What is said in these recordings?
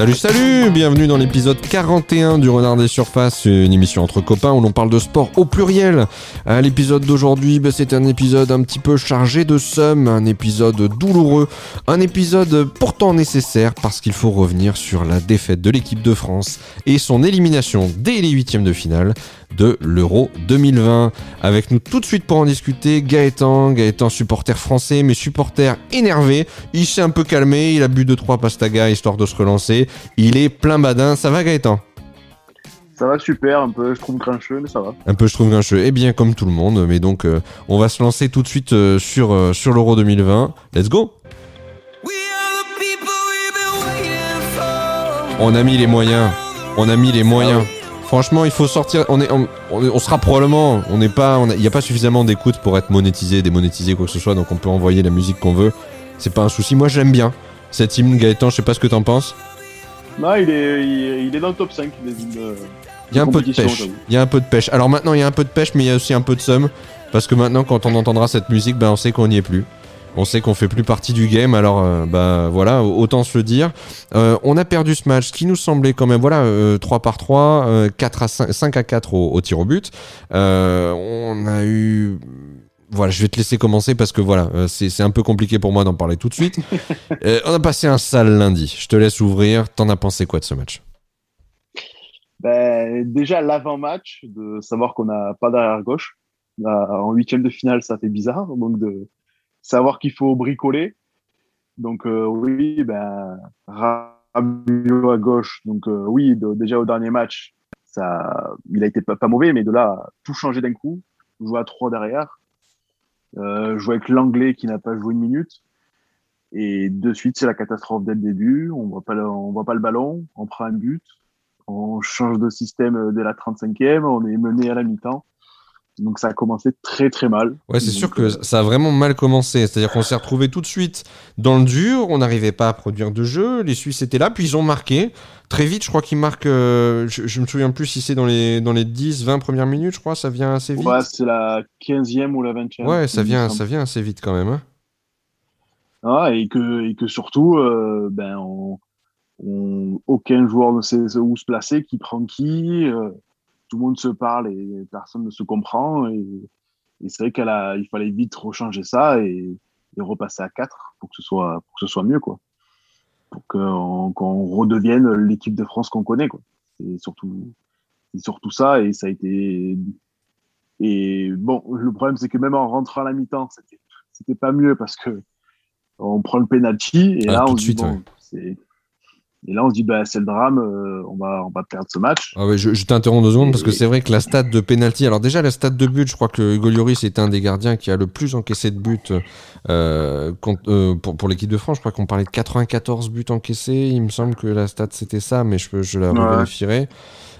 Salut, salut Bienvenue dans l'épisode 41 du Renard des Surfaces, une émission entre copains où l'on parle de sport au pluriel. L'épisode d'aujourd'hui, bah, c'est un épisode un petit peu chargé de somme, un épisode douloureux, un épisode pourtant nécessaire parce qu'il faut revenir sur la défaite de l'équipe de France et son élimination dès les huitièmes de finale de l'Euro 2020. Avec nous tout de suite pour en discuter, Gaëtan, Gaëtan supporter français, mais supporter énervé. Il s'est un peu calmé, il a bu 2-3 pastaga histoire de se relancer. Il est plein badin, ça va Gaëtan? Ça va super, un peu je trouve grincheux, mais ça va. Un peu je trouve grincheux, et eh bien comme tout le monde. Mais donc euh, on va se lancer tout de suite euh, sur, euh, sur l'Euro 2020. Let's go On a mis les moyens. On a mis les moyens. Ah Franchement, il faut sortir. On, est, on, sera probablement. On n'est pas. Il n'y a pas suffisamment d'écoute pour être monétisé, démonétisé, quoi que ce soit. Donc on peut envoyer la musique qu'on veut. C'est pas un souci. Moi, j'aime bien cet hymne, Gaëtan. Je sais pas ce que t'en penses. Non, il est, il, est dans le top 5 des hymnes. Il y a un peu de pêche. Il y a un peu de pêche. Alors maintenant, il y a un peu de pêche, mais il y a aussi un peu de somme. Parce que maintenant, quand on entendra cette musique, ben, on sait qu'on n'y est plus. On sait qu'on fait plus partie du game, alors euh, bah voilà, autant se le dire. Euh, on a perdu ce match qui nous semblait quand même, voilà, 3 euh, par 3, 4 à 5, à 4 au, tir au but. on a eu voilà, je vais te laisser commencer parce que voilà, c'est un peu compliqué pour moi d'en parler tout de suite. on a passé un sale lundi. Je te laisse ouvrir. T'en as pensé quoi de ce match? Ben, Déjà, l'avant-match, de savoir qu'on n'a pas d'arrière gauche. en huitième de finale, ça fait bizarre. Donc, de, savoir qu'il faut bricoler. Donc euh, oui, ben Rabiot à gauche. Donc euh, oui, déjà au dernier match, ça, il a été pas, mauvais, mais de là tout changer d'un coup, jouer à trois derrière, euh, jouer avec l'anglais qui n'a pas joué une minute. Et de suite, c'est la catastrophe dès le début. On voit pas on voit pas le ballon, on prend un but, on change de système dès la 35e, on est mené à la mi-temps. Donc ça a commencé très très mal. Ouais, c'est sûr que euh, ça a vraiment mal commencé. C'est-à-dire qu'on s'est retrouvé tout de suite dans le dur, on n'arrivait pas à produire de jeu, les Suisses étaient là, puis ils ont marqué. Très vite, je crois qu'ils marquent, euh, je, me souviens plus si c'est dans les, dans les 10, 20 premières minutes, je crois, ça vient assez vite. Ouais, c'est la 15e ou la 20e. Ouais, ça vient, ça vient assez vite quand même. Hein. Ah, et, que, et que surtout, euh, ben, aucun joueur ne sait où se placer, qui prend qui tout le monde se parle et personne ne se comprend. Et, c'est vrai qu'il fallait vite rechanger ça et, repasser à 4 pour que ce soit, pour que ce soit mieux, quoi. Pour qu'on redevienne l'équipe de France qu'on connaît, quoi. C'est surtout, surtout ça et ça a été. Et bon, le problème, c'est que même en rentrant à la mi-temps, c'était pas mieux parce que on prend le penalty et ah, là, on se dit, bon, c'est et là, on se dit, bah, c'est le drame, euh, on, va, on va perdre ce match. Ah je, t'interromps deux secondes parce que c'est vrai que la stade de penalty. Alors, déjà, la stade de but, je crois que Hugo Lloris est un des gardiens qui a le plus encaissé de buts euh, euh, pour, pour l'équipe de France. Je crois qu'on parlait de 94 buts encaissés. Il me semble que la stade, c'était ça, mais je, je la vérifierai.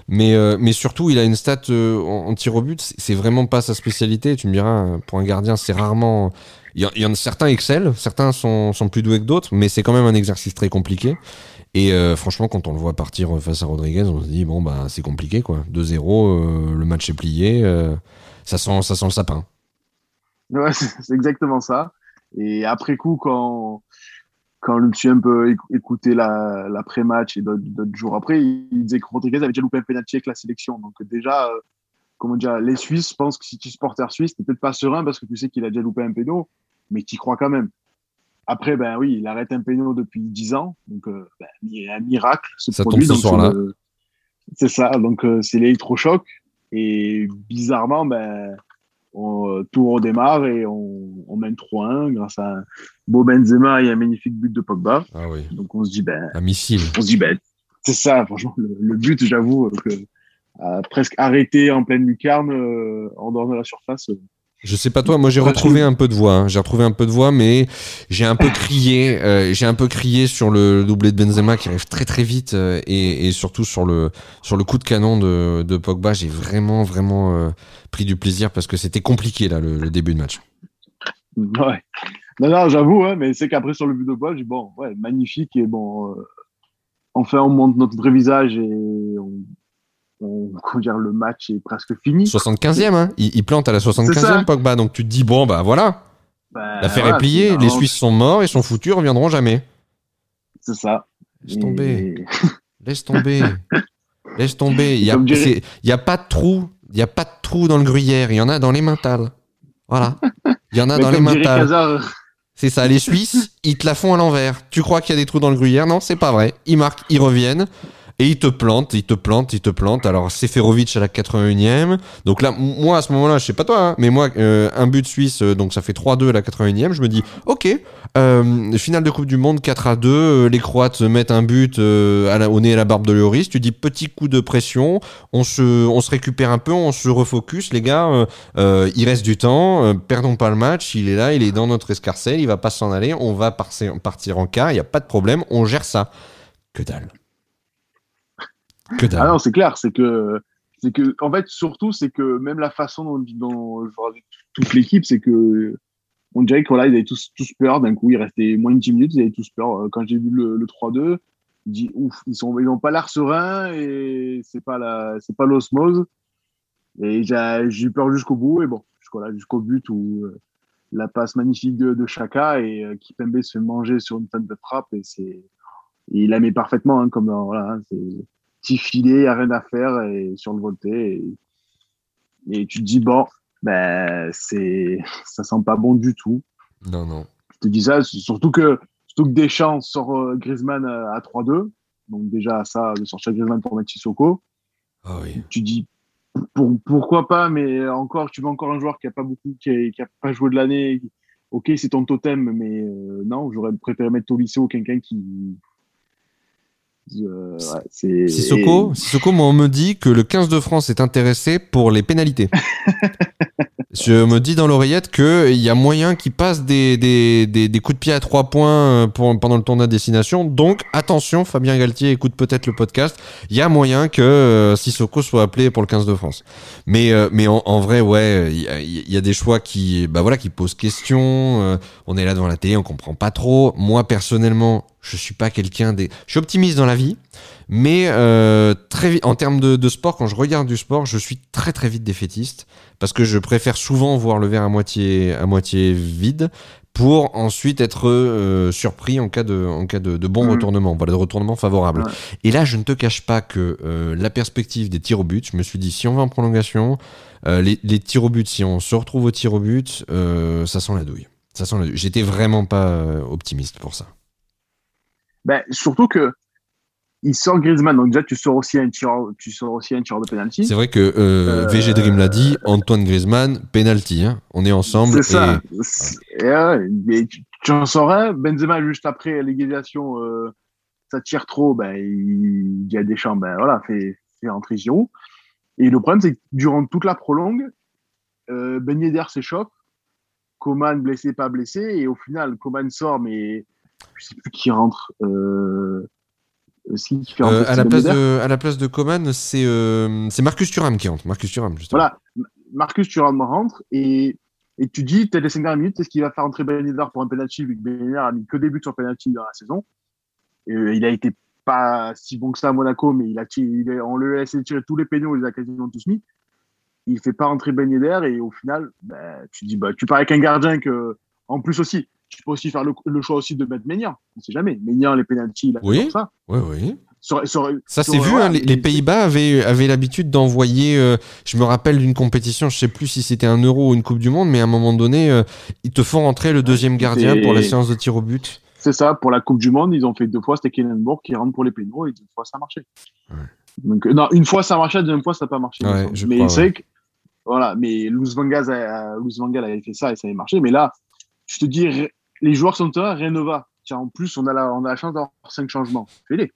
Mais, mais surtout, il a une stat en, tir au but. C'est vraiment pas sa spécialité. Tu me diras, pour un gardien, c'est rarement. Il y, en a certains excellent, certains sont, sont plus doués que d'autres, mais c'est quand même un exercice très compliqué. Et euh, franchement, quand on le voit partir face à Rodriguez, on se dit bon bah c'est compliqué quoi. 2-0, euh, le match est plié, euh, ça sent ça sent le sapin. Ouais, c'est exactement ça. Et après coup, quand quand je suis un peu écouté l'après-match et d'autres jours après, il disait que Rodriguez avait déjà loupé un penalty avec la sélection. Donc déjà, comment dire, les Suisses pensent que si tu es supporter suisse, t'es peut-être pas serein parce que tu sais qu'il a déjà loupé un péno, mais tu crois quand même. Après, ben oui, il arrête un péno depuis 10 ans. Donc, euh, ben, il y a un miracle. ça tombe ce soir-là. Euh, c'est ça. Donc, euh, c'est l'électrochoc. Et bizarrement, ben, on, tout redémarre et on, on mène 3-1 grâce à un beau Benzema et un magnifique but de Pogba. Ah oui. Donc, on se dit, ben. Un missile. On se dit, ben, c'est ça, franchement. Le, but, j'avoue, que presque arrêté en pleine lucarne, en dehors de la surface je sais pas toi, moi j'ai retrouvé un peu de voix, hein. j'ai retrouvé un peu de voix, mais j'ai un peu crié, euh, j'ai un peu crié sur le doublé de Benzema qui arrive très très vite euh, et, et, surtout sur le sur le coup de canon de, de Pogba, j'ai vraiment vraiment euh, pris du plaisir parce que c'était compliqué là le, début de match. Ouais, non non j'avoue, hein, mais c'est qu'après sur le but de Pogba, j'ai bon ouais magnifique et bon enfin on monte notre vrai visage et on, dire, le match est presque fini. 75e, hein il, plante à la 75e, Pogba. Donc tu te dis, bon, bah voilà. Bah, L'affaire est pliée, les Suisses sont morts, ils sont foutus, reviendront jamais. C'est ça. Laisse tomber. Laisse tomber. Laisse tomber. Il n'y a, a, pas de trou. Il n'y a pas de trou dans le gruyère. Il y en a dans les mentales. Voilà. Il y en a dans les mentales. C'est ça, les Suisses, ils te la font à l'envers. Tu crois qu'il y a des trous dans le gruyère? Non, c'est pas vrai. Ils marquent, ils reviennent. Et il te plante, il te plante, il te plante. Alors Seferovic à la 81e. Donc là, moi à ce moment-là, je sais pas toi, hein, mais moi, euh, un but suisse, euh, donc ça fait 3-2 à la 81e. Je me dis, ok, euh, finale de Coupe du Monde 4 à 2. les Croates mettent un but au nez à la barbe de Lloris. Tu dis petit coup de pression, on se, on se récupère un peu, on se refocus, les gars. il reste du temps, perdons pas le match. Il est là, il est dans notre escarcelle, il va pas s'en aller. On va partir en quart, il y a pas de problème, on gère ça. Que dalle. Ah non, c'est clair, c'est que, c'est que, en fait, surtout, c'est que même la façon dont, dont toute l'équipe, c'est que on dirait qu'ils avaient tous, tous peur. D'un coup, il restait moins de 10 minutes, ils avaient tous peur. Quand j'ai vu le, 3-2, dit ouf, ils sont, ils n'ont pas l'air sereins et c'est pas la, c'est pas l'osmose. Et j'ai eu peur jusqu'au bout et bon, jusqu'au but où euh, la passe magnifique de, de Chaka et euh, Kipembe se fait manger sur une tête de frappe et c'est, il la met parfaitement hein, comme voilà, hein, c'est petit filet, a rien à faire et sur le volté. Et, tu te dis, bon, ben, c'est, ça sent pas bon du tout. Non, non. Je te dis ça, surtout que, surtout que Deschamps sort euh, Griezmann à 3-2. Donc, déjà, ça, de sortir Griezmann pour mettre Sissoko. Ah oui. Tu dis, pour, pourquoi pas, mais encore, tu veux encore un joueur qui a pas beaucoup, qui a, pas joué de l'année. Ok, c'est ton totem, mais euh, non, j'aurais préféré mettre Tolisso ou quelqu'un qui, euh, Sissoko, Sissoko, moi, on me dit que le 15 de France est intéressé pour les pénalités. Je me dis dans l'oreillette qu'il y a moyen qu'il passe des, des, des, coups de pied à trois points euh, pendant le tournoi de destination. Donc, attention, Fabien Galtier écoute peut-être le podcast. Il y a moyen que euh, Sissoko soit appelé pour le 15 de France. Mais, mais en, vrai, ouais, il y, a, des choix qui, bah voilà, qui posent question. on est là devant la télé, on comprend pas trop. Moi, personnellement, je suis pas quelqu'un des. Je suis optimiste dans la vie, mais euh, très vite, en termes de, sport, quand je regarde du sport, je suis très très vite défaitiste parce que je préfère souvent voir le verre à moitié à moitié vide pour ensuite être euh, surpris en cas de en cas de, bon mmh. retournement, voilà, de retournement favorable. Et là, je ne te cache pas que euh, la perspective des tirs au but, je me suis dit si on va en prolongation, les, les tirs au but, si on se retrouve au tir au but, ça sent la douille. Ça sent la douille. J'étais vraiment pas optimiste pour ça. Ben, surtout que il sort Griezmann, donc déjà tu sors aussi un tireur, tu sors aussi un tireur de penalty. C'est vrai que euh, euh VG Dream l'a dit, Antoine Griezmann, penalty, hein. on est ensemble. C'est ça. Et, mais tu, en sors un, Benzema juste après l'égalisation, euh, ça tire trop, ben il, y a des champs, ben voilà, fait, fait rentrer Giroud. Et le problème c'est que durant toute la prolongue, Ben Yedder s'échauffe, Coman blessé pas blessé, et au final Coman sort mais je sais plus qui rentre. Euh, euh, à, la place de, à la place de Coman, c'est euh, Marcus Thuram qui rentre. Marcus Thuram, justement. Voilà, Marcus Thuram rentre et, et tu dis, tu as les 5 dernières minutes, est-ce qu'il va faire entrer Ben pour un penalty vu que Ben a mis que des buts sur penalty dans la saison? Et, Il a été pas si bon que ça à Monaco, mais il a, il on lui a essayé de tirer tous les pénaux, il les a quasiment tous mis. Il fait pas rentrer Ben et au final, bah, tu dis, bah, tu parles avec un gardien que, en plus aussi, tu peux aussi faire le, choix aussi de mettre Ménian. On ne sait jamais. Ménian, les pénalties, il a oui, ça. Oui, oui. ça, c'est vu. Hein, les, Pays-Bas avaient, avaient l'habitude d'envoyer. Euh, je me rappelle d'une compétition, je sais plus si c'était un Euro ou une Coupe du Monde, mais à un moment donné, euh, ils te font rentrer le deuxième gardien pour la séance de tir au but. C'est ça. Pour la Coupe du Monde, ils ont fait deux fois. C'était Kenenbourg qui rentre pour les pénaux et deux fois ça a marché. Donc, non, une fois ça a marché, la deuxième fois ça n'a pas marché. mais c'est que voilà. Mais Luz Van Gaal avait fait ça et ça avait marché. Mais là, je te dis les joueurs sont là, Renova. Tiens, en plus, on a la, on a la chance d'avoir cinq changements. Fais-les.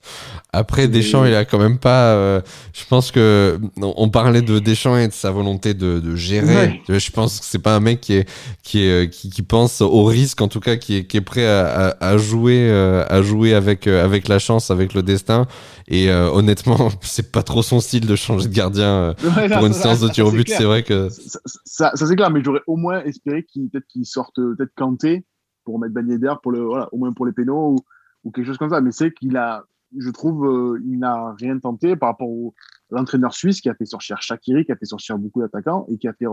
Après, Deschamps, il a quand même pas. Euh, je pense que on parlait de Deschamps et de sa volonté de, de gérer. Je pense que c'est pas un mec qui est qui est qui, qui, pense au risque, en tout cas, qui est qui est prêt à, à, jouer euh, à jouer avec euh, avec la chance, avec le destin. Et honnêtement, c'est pas trop son style de changer de gardien pour une séance de tir au but. C'est vrai que ça, ça, ça c'est clair, mais j'aurais au moins espéré qu'il peut-être qu'il sorte peut-être Kanté pour mettre Ben d'air pour le, voilà, au moins pour les pénaux ou, quelque chose comme ça. Mais c'est qu'il a, je trouve, euh, il n'a rien tenté par rapport au l'entraîneur suisse qui a fait sortir Shakiri, qui a fait sortir beaucoup d'attaquants et qui a fait,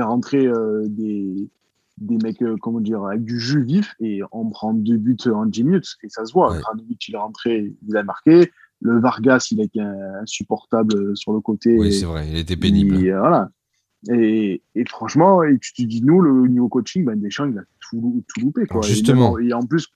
rentrer euh, des, des mecs, euh, comment dire, avec du jus vif et on prend deux buts en 10 minutes et ça se voit. Ouais. il est rentré, il a marqué. Le Vargas, il a été insupportable sur le côté. Oui, c'est vrai, il était pénible. Et, voilà. Et, et, franchement, et tu te dis, nous, le niveau coaching, ben Deschamps, il a tout, tout loupé. Quoi. justement. Et, en plus.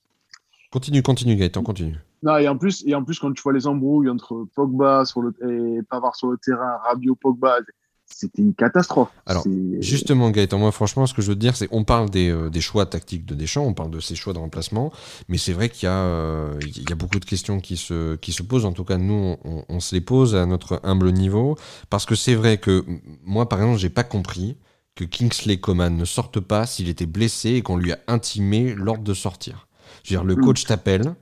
Continue, continue, Gaëtan, continue. Non, et en plus, et en plus, quand tu vois les embrouilles entre Pogba sur le, et Pavard sur le terrain, Rabiot, Pogba, c'était une catastrophe. Alors, justement, Gaëtan, moi, franchement, ce que je veux te dire, c'est on parle des, euh, des, choix tactiques de Deschamps, on parle de ses choix de remplacement, mais c'est vrai qu'il y, euh, y, a beaucoup de questions qui se, qui se posent. En tout cas, nous, on, on se les pose à notre humble niveau, parce que c'est vrai que moi, par exemple, j'ai pas compris que Kingsley Coman ne sorte pas s'il était blessé et qu'on lui a intimé l'ordre de sortir. Je veux dire, le hmm. coach t'appelle,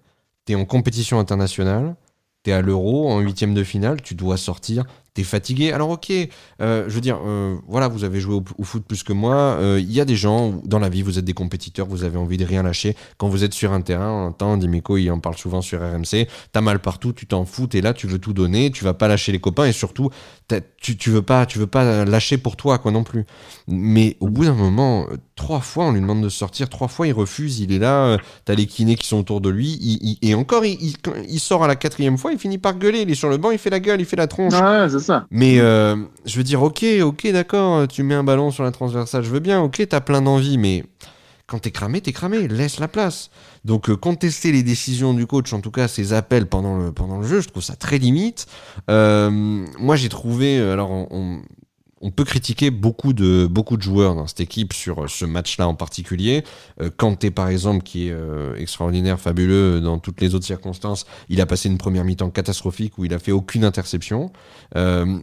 t'es en compétition internationale, t'es à l'euro, en huitième de finale, tu dois sortir, t'es fatigué. Alors ok, euh, je veux dire, euh, voilà, vous avez joué au, foot plus que moi. Il euh, y a des gens dans la vie, vous êtes des compétiteurs, vous avez envie de rien lâcher. Quand vous êtes sur un terrain, on entend Dimeco, il en parle souvent sur RMC. T'as mal partout, tu t'en fous, t'es là, tu veux tout donner, tu vas pas lâcher les copains et surtout, tu, tu veux pas, tu veux pas lâcher pour toi, quoi non plus. Mais au bout d'un moment, trois fois, on lui demande de sortir, trois fois, il refuse, il est là. T'as les kinés qui sont autour de lui, il, et encore, il, il, sort à la quatrième fois, il finit par gueuler, il est sur le banc, il fait la gueule, il fait la tronche. Ouais, c'est ça. Mais euh, je veux dire, ok, ok, d'accord, tu mets un ballon sur la transversale, je veux bien, ok, t'as plein d'envie, mais quand t'es cramé, t'es cramé, laisse la place. Donc euh, contester les décisions du coach, en tout cas ses appels pendant le, pendant le jeu, je trouve ça très limite. Euh, moi j'ai trouvé, alors on, on peut critiquer beaucoup de, beaucoup de joueurs dans cette équipe sur ce match-là en particulier. Euh, Kanté, par exemple, qui est euh, extraordinaire, fabuleux dans toutes les autres circonstances, il a passé une première mi-temps catastrophique où il a fait aucune interception. Euh,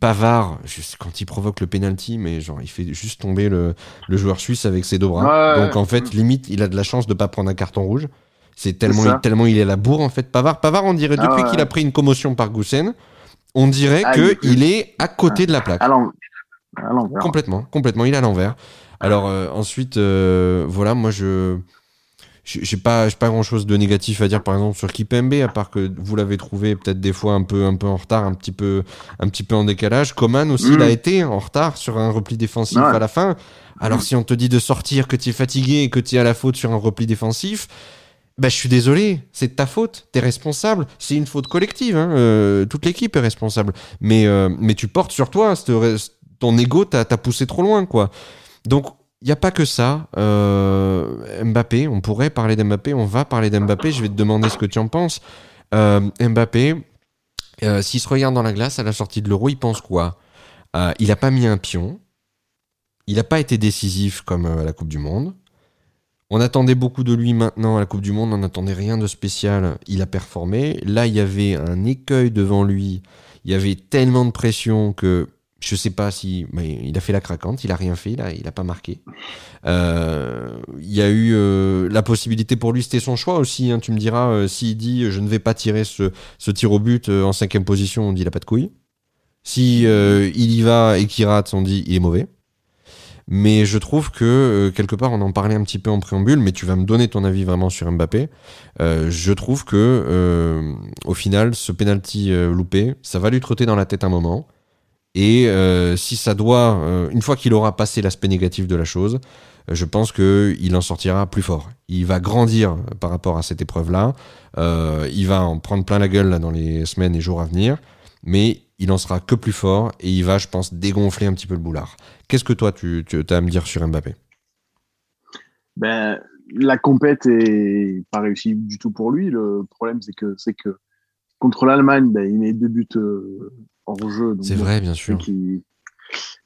Pavard, quand il provoque le penalty, mais genre il fait juste tomber le, le joueur suisse avec ses deux bras. Donc en fait, limite, il a de la chance de pas prendre un carton rouge. C'est tellement, il, tellement il est à la bourre en fait. Pavard, Pavard, on dirait ah depuis qu'il a pris une commotion par Goussen on dirait ah, qu'il est à côté de la plaque. À l'envers. Complètement, complètement, il est à l'envers. Alors euh, ensuite, euh, voilà, moi je j'ai pas pas grand chose de négatif à dire par exemple sur Kipembe à part que vous l'avez trouvé peut-être des fois un peu un peu en retard un petit peu un petit peu en décalage Coman aussi il a mm. été en retard sur un repli défensif à la fin alors si on te dit de sortir que tu es fatigué et que tu es à la faute sur un repli défensif bah, je suis désolé, c'est de ta faute, t'es responsable. C'est une faute collective, hein, euh, toute l'équipe est responsable. Mais, euh, mais tu portes sur toi, ton ego t'a poussé trop loin, quoi. Donc, il n'y a pas que ça. Euh, Mbappé, on pourrait parler d'Mbappé, on va parler d'Mbappé, je vais te demander ce que tu en penses. Mbappé, s'il se regarde dans la glace à la sortie de l'euro, il pense quoi? Il n'a pas mis un pion, il n'a pas été décisif comme à la Coupe du Monde. On attendait beaucoup de lui maintenant à la Coupe du Monde, on n'attendait rien de spécial, il a performé. Là, il y avait un écueil devant lui, il y avait tellement de pression que je sais pas si. Il a fait la craquante, il a rien fait, il a, il a pas marqué. Euh, il y a eu euh, la possibilité pour lui, c'était son choix aussi. Hein, tu me diras, euh, s'il dit je ne vais pas tirer ce, ce tir au but en cinquième position, on dit il a pas de couilles. Si il y va et qu'il rate, on dit il est mauvais. Mais je trouve que euh, quelque part, on en parlait un petit peu en préambule, mais tu vas me donner ton avis vraiment sur Mbappé. Euh, je trouve que euh, au final, ce penalty loupé, ça va lui trotter dans la tête un moment. Et si ça doit, une fois qu'il aura passé l'aspect négatif de la chose, je pense qu'il en sortira plus fort. Il va grandir par rapport à cette épreuve-là. il va en prendre plein la gueule là, dans les semaines et jours à venir. Mais il en sera que plus fort et il va, je pense, dégonfler un petit peu le boulard. Qu'est-ce que toi, tu, as à me dire sur Mbappé? Ben, La compète est pas réussie du tout pour lui. Le problème, c'est que, c'est que contre l'Allemagne, ben, il met deux buts euh, en jeu. C'est vrai, bien sûr.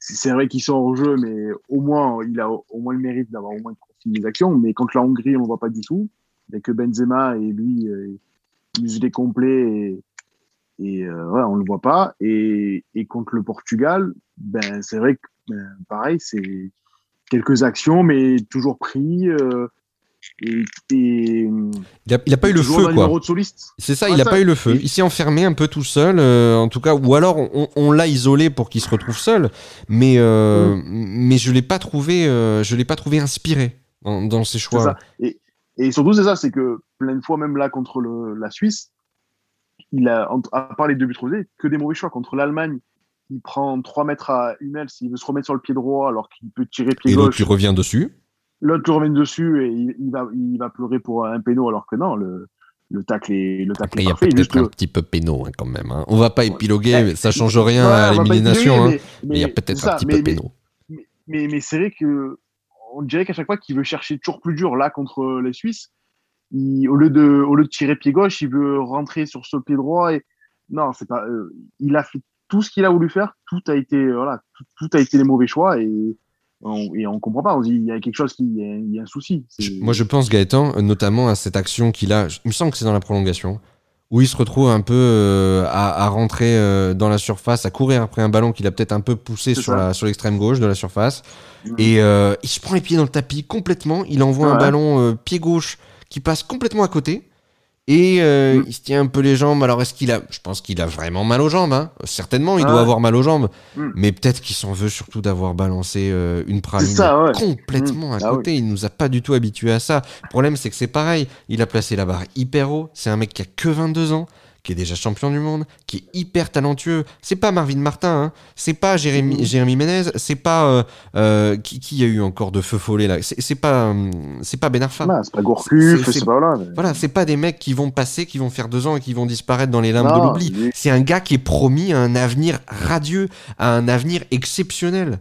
C'est vrai qu'ils sont en jeu, mais au moins, il a au moins le mérite d'avoir au moins des actions. Mais contre la Hongrie, on ne voit pas du tout. Il n'y a que Benzema et lui, euh, muselé complet et, et euh, ouais, on le voit pas. Et, et contre le Portugal, ben c'est vrai que ben, pareil, c'est quelques actions, mais toujours pris. Euh, et, il, a, pas eu le feu, quoi. C'est ça, il n'a pas eu le feu. Il s'est enfermé un peu tout seul, euh, en tout cas, ou alors on, on l'a isolé pour qu'il se retrouve seul, mais, euh, mm. mais je l'ai pas trouvé, je l'ai pas trouvé inspiré dans, dans ses choix. Et, et, surtout, c'est ça, c'est que plein de fois, même là contre le, la Suisse, il a, à part les deux buts que des mauvais choix. Contre l'Allemagne, il prend 3 mètres à Hummels, s'il veut se remettre sur le pied droit alors qu'il peut tirer pied et gauche. Et revient dessus. l'autre revient dessus et il, va, il va pleurer pour un péno alors que non, le, le tacle est, le tacle Il y a peut-être un petit peu péno hein, quand même. Hein. On va pas épiloguer, ça change rien à l'élimination. Hein. Mais, il y a peut-être un petit peu péno. Mais, mais, c'est vrai que on dirait qu'à chaque fois qu'il veut chercher toujours plus dur là contre les Suisses, au, lieu de, au lieu de tirer pied gauche, il veut rentrer sur ce pied droit. Et... Non, c'est pas. Euh, il a fait tout ce qu'il a voulu faire. Tout a été, voilà, tout, a été les mauvais choix. Et on, et on comprend pas. On dit il y a quelque chose qui, il y a un souci. Moi, je pense Gaëtan, notamment à cette action qu'il a. Il me semble que c'est dans la prolongation où il se retrouve un peu euh, à, à, rentrer euh, dans la surface, à courir après un ballon qu'il a peut-être un peu poussé sur la sur l'extrême gauche de la surface, mmh. et euh, il se prend les pieds dans le tapis complètement. Il envoie un ballon pied gauche qui passe complètement à côté. Et euh, mm. il se tient un peu les jambes. Alors, est-ce qu'il a. Je pense qu'il a vraiment mal aux jambes. Hein. Certainement, il doit avoir mal aux jambes. Mm. Mais peut-être qu'il s'en veut surtout d'avoir balancé euh, une praline complètement mm. à ah côté. Il nous a pas du tout habitués à ça. Le problème, c'est que c'est pareil. Il a placé la barre hyper haut. C'est un mec qui a que 22 ans qui est déjà champion du monde, qui est hyper talentueux. C'est pas Marvin Martin, hein. c'est pas Jérémy, Jérémy Ménez, c'est pas euh, euh, qui, qui a eu encore de feu follet là. C'est pas euh, c'est pas Ben Arfa. c'est pas Gourcuff, c'est pas là. Voilà, c'est pas des mecs qui vont passer, qui vont faire deux ans et qui vont disparaître dans les limbes de l'oubli. C'est un gars qui est promis à un avenir radieux, à un avenir exceptionnel.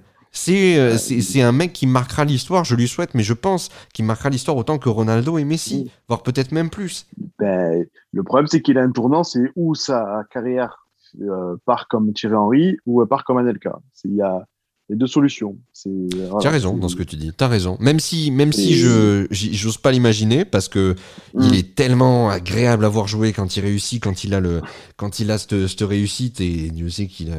Euh, c'est c'est un mec qui marquera l'histoire, je lui souhaite, mais je pense qu'il marquera l'histoire autant que Ronaldo et Messi, voire peut-être même plus. Ben, le problème, c'est qu'il a un tournant, c'est où sa carrière euh, part comme Thierry Henry ou part comme Anelka. Il y a, les deux solutions. tu as raison dans ce que tu dis. Tu as raison. Même si, même si je j'ose pas l'imaginer parce que mm. il est tellement agréable à voir jouer quand il réussit, quand il a le, quand il a cette, cette réussite et Dieu sait qu'il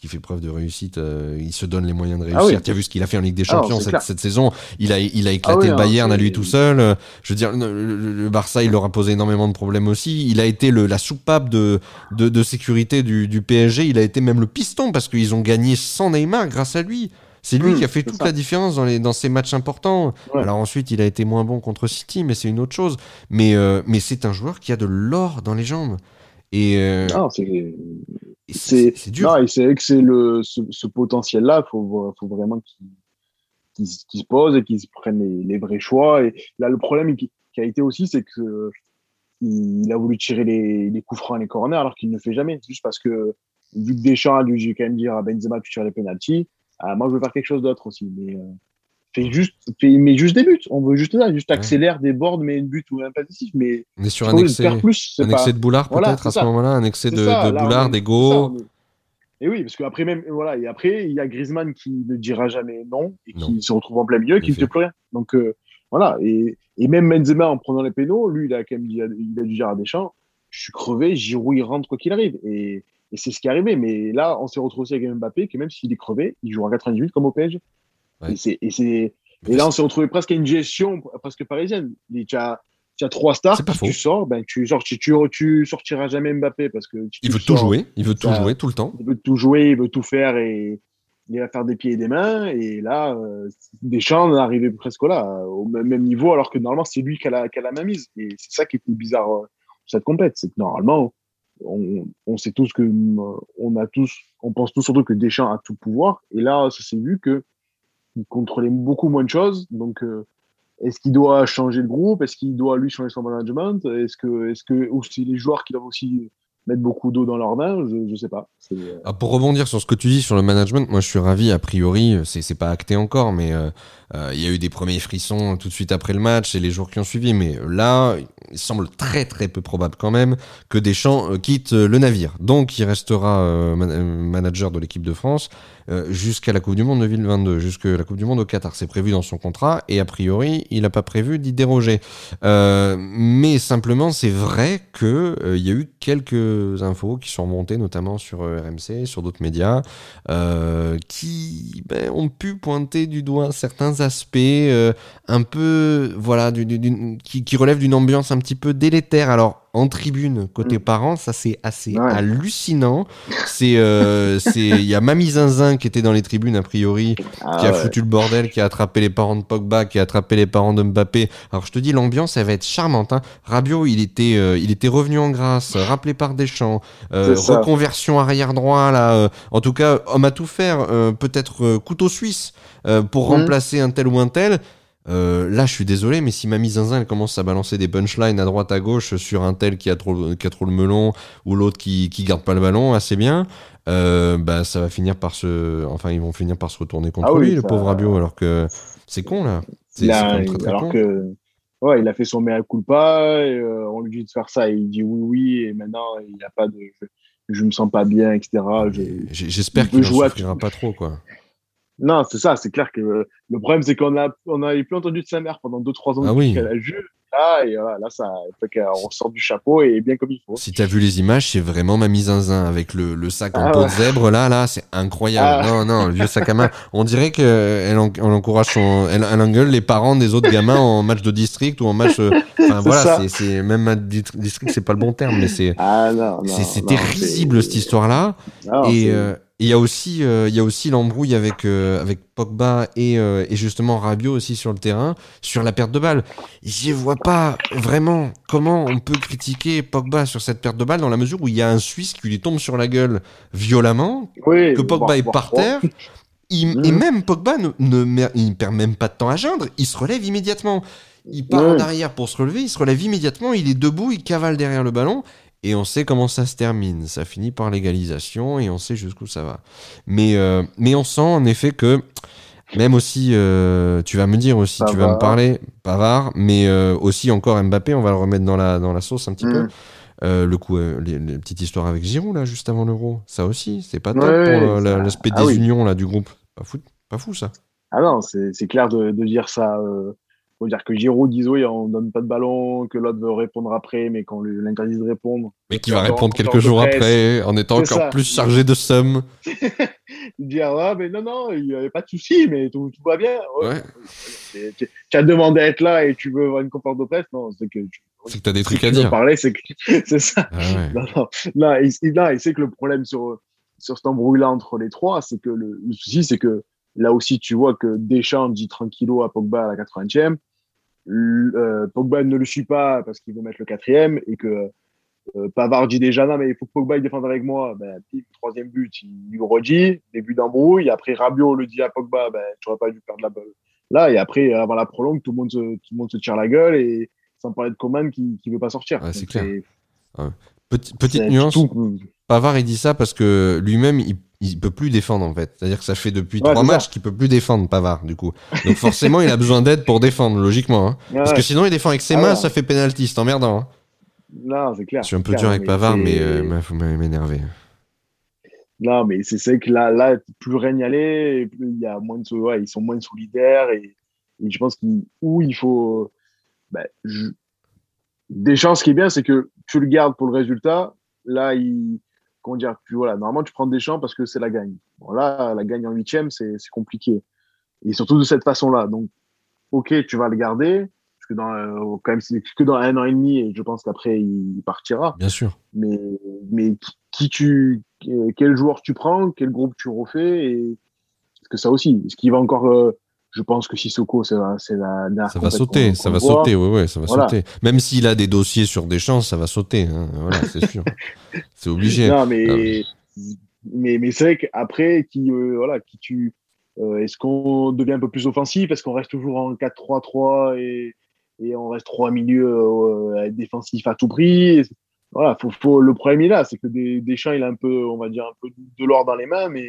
qui fait preuve de réussite, euh, il se donne les moyens de ah réussir. tu as vu ce qu'il a fait en Ligue des ah, Champions cette, cette, saison? Il a, il a éclaté ah le Bayern à lui tout seul. Je veux dire, le, Barça, il leur a posé énormément de problèmes aussi. Il a été le, la soupape de, de, de sécurité du, du PSG. Il a été même le piston parce qu'ils ont gagné sans Neymar grâce à lui lui. C'est lui hmm, qui a fait toute la différence dans, les, dans ces matchs importants. Alors ensuite, il a été moins bon contre City, mais c'est une autre chose. Mais, euh, mais c'est un joueur qui a de l'or dans les jambes. Et euh, c'est dur. Non, et c'est vrai que c'est le ce, potentiel-là, il faut, faut, vraiment qu'il se pose et qu'il se prenne les, vrais choix. Et là, le problème qui, a été aussi, c'est que il a voulu tirer les, les coups francs et les corners alors qu'il ne le fait jamais. Juste parce que vu que Deschamps a dû quand même dire à Benzema tu tires les penalties, ah, moi, je veux faire quelque chose d'autre aussi. Mais, euh, fais juste, fais, mais juste des buts. On veut juste ça. Juste accélère des boards, mais une but ou un passif. Mais on est sur un excès, plus, un excès de boulard peut-être à ce moment-là, un excès de, de boulard, d'ego. Et oui, parce qu'après même, voilà, et après, il y a Griezmann qui ne dira jamais non et qui se retrouve en plein milieu et qui ne fait plus rien. Donc, euh, voilà. Et, et même Benzema, en prenant les pénaux, lui, il a quand même dit, il a dû dire à Deschamps, je suis crevé, Giroud, il rentre quoi qu'il arrive. Et, et c'est ce qui est arrivé. Mais là, on s'est retrouvé aussi avec Mbappé, que même s'il est crevé, il jouera 90 minutes comme au PSG. Et, c'est, et, c'est, et là, on s'est retrouvé presque à une gestion presque parisienne. Tu as, tu as trois stars, tu sors, ben, tu, genre, tu, tu, sortiras jamais Mbappé parce que il veut tout jouer, il veut tout jouer tout le temps. Il veut tout jouer, il veut tout faire et il va faire des pieds et des mains. Et là, euh, Deschamps est arrivé presque là, au même niveau, alors que normalement, c'est lui qui a la, qui a la main mise. Et c'est ça qui était bizarre euh, cette compète. C'est que normalement, on, sait tous que on a tous, on pense tous surtout que Deschamps a tout pouvoir. Et là, ça s'est vu que il contrôlait beaucoup moins de choses. Donc, euh, est-ce qu'il doit changer le groupe? Est-ce qu'il doit lui changer son management? Est-ce que, est-ce que aussi les joueurs qui doivent aussi mettre beaucoup d'eau dans leurs mains, je, ne sais pas. Euh, ah, pour rebondir sur ce que tu dis sur le management, moi je suis ravi, a priori, c'est, c'est pas acté encore, mais euh, euh, il y a eu des premiers frissons tout de suite après le match et les jours qui ont suivi, mais là, il semble très très peu probable quand même que Deschamps quitte le navire. Donc il restera manager de l'équipe de France jusqu'à la Coupe du Monde 2022, jusqu'à la Coupe du Monde au Qatar. C'est prévu dans son contrat et a priori, il n'a pas prévu d'y déroger. mais simplement, c'est vrai que il y a eu quelques infos qui sont remontées, notamment sur euh, RMC, sur d'autres médias, euh, qui ben, ont pu pointer du doigt certains aspects euh, un peu, voilà, qui, qui relèvent d'une ambiance un petit peu délétère. Alors, en tribune côté mm. parents, ça c'est assez hallucinant. C'est euh, c'est il y a Mamie Zinzin qui était dans les tribunes a priori, ah qui a foutu le bordel, qui a attrapé les parents de Pogba, qui a attrapé les parents de Mbappé. Alors je te dis l'ambiance elle va être charmante. Hein. Rabiot il était euh, il était revenu en grâce, rappelé par Deschamps, euh, reconversion arrière droit là. Euh, en tout cas homme à tout faire, peut-être couteau suisse pour mm. remplacer un tel ou un tel. Euh, là, je suis désolé, mais si Mamie Zinzin elle commence à balancer des punchlines à droite à gauche sur un tel qui a trop, qui a trop le melon ou l'autre qui, qui garde pas le ballon assez bien, euh, bah ça va finir par se, enfin ils vont finir par se retourner contre Ah oui, lui, le pauvre Rabiot, alors que c'est con là. C'est très, très alors con. que, ouais, il a fait son mea culpa, et, euh, on lui dit de faire ça, et il dit oui, oui, et maintenant, il n'y a pas de, je, je me sens pas bien, etc. J'espère il qu'il à souffrira pas trop, quoi. Non, c'est ça, c'est clair que euh, le problème, c'est qu'on a, on avait plus entendu de sa mère pendant 2-3 ans Ah oui. qu'elle a joué. Là, et voilà, là, ça fait qu'on sort du chapeau et bien comme il faut. Si t'as vu les images, c'est vraiment Mamie Zinzin avec le, le sac en Ah peau de zèbre là, là, c'est incroyable. Ah. Non, non, le vieux sac à main. On dirait que elle, en- elle encourage son, elle, elle engueule les parents des autres gamins en match de district ou en match. euh, Enfin voilà, c'est, même de district, c'est pas le bon terme, mais c'est, Ah terrible c'est- cette histoire-là. non, Et euh, il y a aussi, euh, il y a aussi l'embrouille avec euh, avec Pogba et, euh, et justement Rabiot aussi sur le terrain sur la perte de balle. Je vois pas vraiment comment on peut critiquer Pogba sur cette perte de balle dans la mesure où il y a un Suisse qui lui tombe sur la gueule violemment, oui, que Pogba voire- est voire par terre. Il- Mhm. Et même Pogba ne, ne, mer- il perd même pas de temps à geindre, il se relève immédiatement. Il part en Ouais. arrière pour se relever, il se relève immédiatement, il est debout, il cavale derrière le ballon, et on sait comment ça se termine. Ça finit par l'égalisation, et on sait jusqu'où ça va. Mais, euh, mais on sent en effet que, même aussi, euh, tu vas me dire aussi, tu vas me parler, Pavard, mais euh, aussi encore Mbappé, on va le remettre dans la, dans la sauce un petit peu. Euh, le coup, les, les petites histoires avec Giroud là, juste avant l'Euro, ça aussi, c'est pas top Ouais, pour ça- l'aspect ah des oui. unions là du groupe. Pas fou, pas fou ça. Ah non, c'est c'est clair de, de dire ça. Faut dire que Giroud oui, on donne pas de ballon, que l'autre veut répondre après, mais qu'on lui l'interdit de répondre. Mais qui va répondre quelques jours presse. après, en étant encore ça. plus chargé de somme. Dire ah mais non non, il y avait pas de souci, mais tout, tout va bien. Ouais. Ouais. Tu- Tu tu as demandé à être là et tu veux avoir une conférence de presse, non, c'est que tu, C'est que t'as des si trucs tu à dire. parler, c'est que c'est ça. Ah ouais. Non, non, non, il, il- non, il sait que le problème sur, sur cet embrouille-là entre les trois, c'est que le, le souci, c'est que là aussi, tu vois que Deschamps dit tranquillo à Pogba à la 80e. Le- euh, Pogba ne le suit pas parce qu'il veut mettre le quatrième et que euh, Pavard dit déjà non, mais il faut que Pogba il défende avec moi. Ben, troisième but, il lui redit, début d'embrouille. Après, Rabiot le dit à Pogba, ben, tu aurais pas dû perdre la balle là. Et après, avant la prolongue, tout le monde se, tout le monde se tire la gueule et sans parler de Coman qui, qui veut pas sortir. C'est clair. Petit- petite nuance, tout- Pavard il dit ça parce que lui-même il, il peut plus défendre en fait. C'est-à-dire que ça fait depuis Ouais, trois matchs qu'il peut plus défendre Pavard du coup. Donc forcément il a besoin d'aide pour défendre logiquement. hein. Parce que sinon il défend avec ses Ah mains, ça fait pénalty, c'est emmerdant. hein. Non, c'est clair. Je suis un peu dur avec Pavard, mais euh, faut m'énerver. Non, mais c'est c'est que là, là, plus rien n'y allait, plus il y a moins de, ouais, ils sont moins solidaires et, et je pense qu'il, où il faut, ben, je- Deschamps, ce qui est bien, c'est que tu le gardes pour le résultat. Là, il, comment dire, tu, voilà, normalement, tu prends Deschamps parce que c'est la gagne. Bon, là, la gagne en huitième, c'est compliqué. Et surtout de cette façon-là. Donc, ok, tu vas le garder, parce que dans, euh, quand même, c'est que dans un an et demi, et je pense qu'après, il partira Bien sûr. mais, mais qui, qui tu, quel joueur tu prends, quel groupe tu refais, et parce que ça aussi, ce qui va encore, euh, je pense que Sissoko, c'est la, c'est la dernière Ça va sauter, ça va sauter, ouais, ouais, ça va Voilà. sauter. Même s'il a des dossiers sur des champs, ça va sauter. hein. Voilà, c'est sûr. c'est obligé. Non, mais, mais, mais c'est vrai qu'après, qui, euh, voilà, qui tu, euh, est-ce qu'on devient un peu plus offensif, est-ce qu'on reste toujours en 4-3-3 et, et on reste trois milieux euh, défensifs à tout prix? Voilà, faut, faut, le problème est là, c'est que des, Deschamps, il a un peu, on va dire, un peu de l'or dans les mains, mais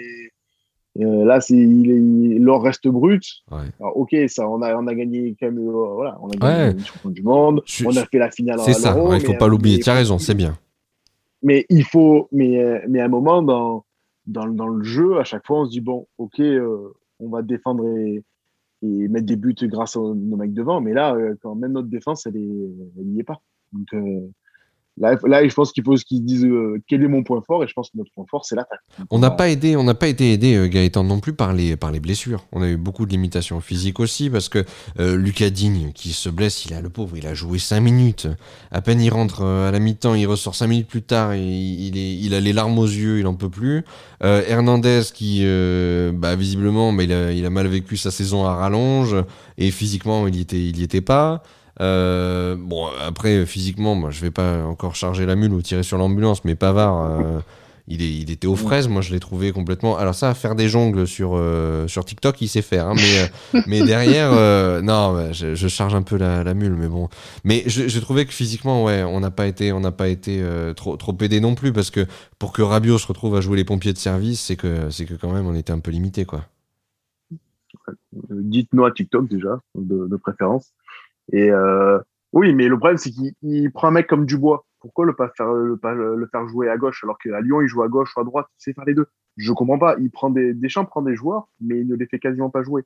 euh, là, c'est, il est, l'or reste brut. Ouais. Alors, ok, ça, on a, on a gagné quand même, euh, voilà, on a gagné Ouais. le du monde, Je- on a fait la finale. C'est ça, l'Euro, ouais, il faut mais, pas euh, l'oublier. Tu as raison, c'est bien. Mais il faut, mais, euh, mais à un moment dans, dans, dans le jeu, à chaque fois, on se dit bon, ok, euh, on va défendre et, et mettre des buts grâce à nos mecs devant, mais là, quand même notre défense, elle est, n'y est pas. Donc là, là, je pense qu'il faut qu'ils disent euh, quel est mon point fort, et je pense que notre point fort, c'est l'attaque. On n'a pas aidé, on n'a pas été aidé euh, Gaëtan non plus par les par les blessures. On a eu beaucoup de limitations physiques aussi parce que euh, Lucas Digne qui se blesse, il a le pauvre, il a joué 5 minutes. À peine il rentre euh, à la mi-temps, il ressort 5 minutes plus tard et il est il a les larmes aux yeux, il en peut plus. Euh, Hernandez qui bah, visiblement bah, il a il a mal vécu sa saison à rallonge et physiquement il y était il y était pas. Euh, bon après physiquement, moi je vais pas encore charger la mule ou tirer sur l'ambulance, mais Pavard. euh, il, est, il était aux fraises. Moi, je l'ai trouvé complètement. Alors ça, faire des jongles sur euh, sur TikTok, il sait faire. Hein, mais mais derrière, non, je, charge un peu la, mule, mais bon. Mais j'ai trouvé que physiquement, ouais, on n'a pas été on n'a pas été trop trop aidé non plus parce que pour que Rabiot se retrouve à jouer les pompiers de service, c'est que c'est que quand même on était un peu limité, quoi. Dites-nous à TikTok déjà, de, préférence. Et euh, oui, mais le problème, c'est qu'il prend un mec comme Dubois. Pourquoi le pas faire le, pas le faire jouer à gauche alors qu'à Lyon il joue à gauche ou à droite, il sait faire les deux? Je comprends pas. Il prend des Deschamps prend des joueurs, mais il ne les fait quasiment pas jouer.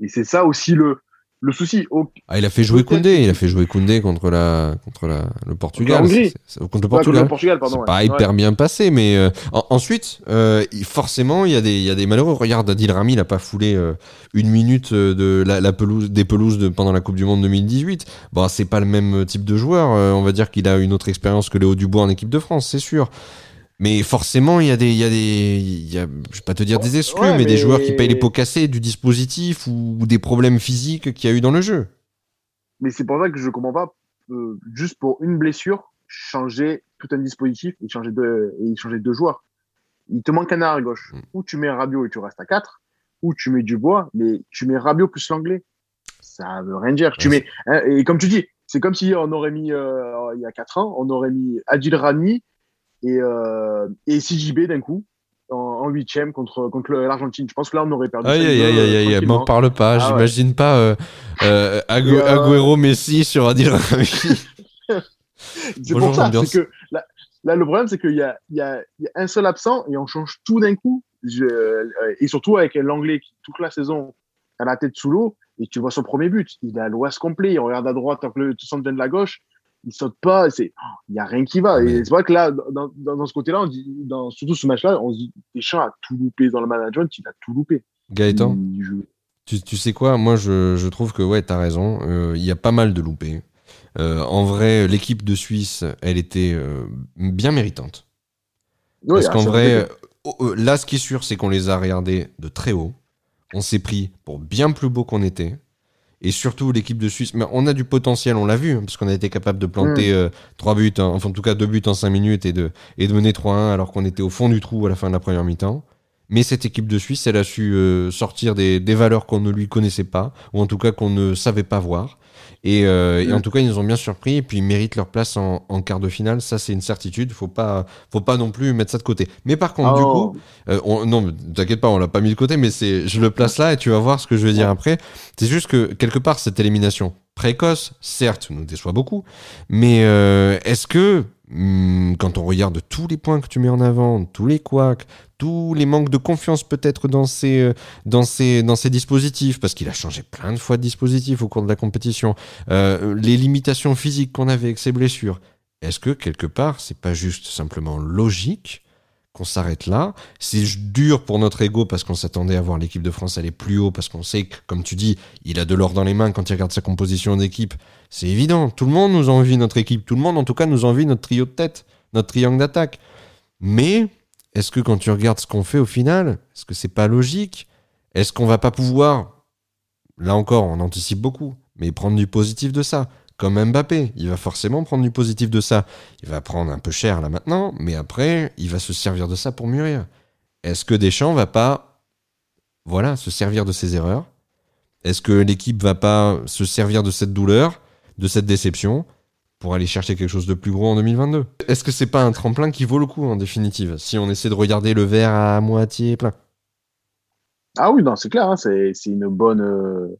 Et c'est ça aussi le le souci. Ah, il a fait jouer Koundé, il a fait jouer Koundé contre la contre la le Portugal. Contre, le Portugal. Portugal pardon, pas hyper bien passé, mais euh, ensuite euh, forcément il y a des il y a des malheureux. Regarde, Adil Rami n'a pas foulé euh, une minute de la, pelouse des pelouses de, pendant la Coupe du Monde 2018. Bon, c'est pas le même type de joueur. on va dire qu'il a une autre expérience que Léo Dubois en équipe de France, c'est sûr. Mais forcément, il y a des, il y a des, il y a, je vais pas te dire des exclus, mais, des joueurs qui payent les pots cassés du dispositif ou, des problèmes physiques qu'il y a eu dans le jeu. Mais c'est pour ça que je comprends pas, euh, juste pour une blessure, changer tout un dispositif et changer de, et changer deux joueurs. Il te manque un arrière gauche. Mm. Ou tu mets Rabiot et tu restes à 4, ou tu mets Dubois, mais tu mets Rabiot plus l'anglais. Ça veut rien dire. tu mets, hein, et comme tu dis, c'est comme si on aurait mis, euh, il y a 4 ans, on aurait mis Adil Rami et, euh, et CJB d'un coup en huitième contre, contre l'Argentine. Je pense que là, on aurait perdu. Aïe, aïe, aïe, aïe, m'en parle pas. Ah J'imagine pas euh, euh, euh, Agüero Messi sur Adil c'est pour ça. Que là, là, le problème, c'est qu'il y a, y, a, y a un seul absent et on change tout d'un coup. Je, et surtout avec l'anglais qui, toute la saison, a la tête sous l'eau. Et tu vois son premier but. Il a l'ouest complet. Il regarde à droite, le tout vient de la gauche il saute pas, c'est, il y a rien qui va. Et c'est vrai que là, dans, dans, ce côté-là, on dit, dans, surtout ce match-là, on se dit, Deschamps a tout loupé dans le management, il a tout loupé. Gaëtan, tu, tu, sais quoi, moi je, je, trouve que ouais, t'as raison, euh, il y a pas mal de loupés. Euh, en vrai, l'équipe de Suisse, elle était euh, bien méritante. Parce qu'en vrai, là, ce qui est sûr, c'est qu'on les a regardés de très haut. On s'est pris pour bien plus beau qu'on était et surtout l'équipe de Suisse. Mais on a du potentiel, on l'a vu, hein, parce qu'on a été capable de planter mm. euh, trois buts, enfin en tout cas deux buts en cinq minutes et de, et de mener 3-1 alors qu'on était au fond du trou à la fin de la première mi-temps. Mais cette équipe de Suisse, elle a su euh, sortir des, des valeurs qu'on ne lui connaissait pas, ou en tout cas qu'on ne savait pas voir. Et, euh, et, en tout cas, ils nous ont bien surpris et puis ils méritent leur place en, en quart de finale. Ça, c'est une certitude. Faut pas, faut pas non plus mettre ça de côté. Mais par contre, du oh. coup, euh, on, non, t'inquiète pas, on l'a pas mis de côté, mais c'est, je le place là et tu vas voir ce que je veux dire après. C'est juste que quelque part, cette élimination précoce, certes, nous déçoit beaucoup, mais euh, est-ce que Hmm, quand on regarde tous les points que tu mets en avant, tous les couacs, tous les manques de confiance peut-être dans ces, euh, dans, ces, dans ces dispositifs, parce qu'il a changé plein de fois de dispositifs au cours de la compétition, euh, les limitations physiques qu'on avait avec ses blessures, est-ce que quelque part, c'est pas juste simplement logique qu'on s'arrête là? C'est dur pour notre ego parce qu'on s'attendait à voir l'équipe de France aller plus haut parce qu'on sait que, comme tu dis, il a de l'or dans les mains quand il regarde sa composition d'équipe. C'est évident. Tout le monde nous envie notre équipe. Tout le monde, en tout cas, nous envie notre trio de tête, notre triangle d'attaque. Mais est-ce que quand tu regardes ce qu'on fait au final, est-ce que c'est pas logique? Est-ce qu'on va pas pouvoir, là encore, on anticipe beaucoup, mais prendre du positif de ça? Comme Mbappé. Il va forcément prendre du positif de ça. Il va prendre un peu cher là maintenant, mais après, il va se servir de ça pour mûrir. Est-ce que Deschamps va pas, voilà, se servir de ses erreurs? Est-ce que l'équipe va pas se servir de cette douleur, de cette déception, pour aller chercher quelque chose de plus gros en 2022 Est-ce que c'est pas un tremplin qui vaut le coup en définitive, si on essaie de regarder le verre à moitié plein? Ah oui, non, c'est clair, hein, c'est une bonne. Euh,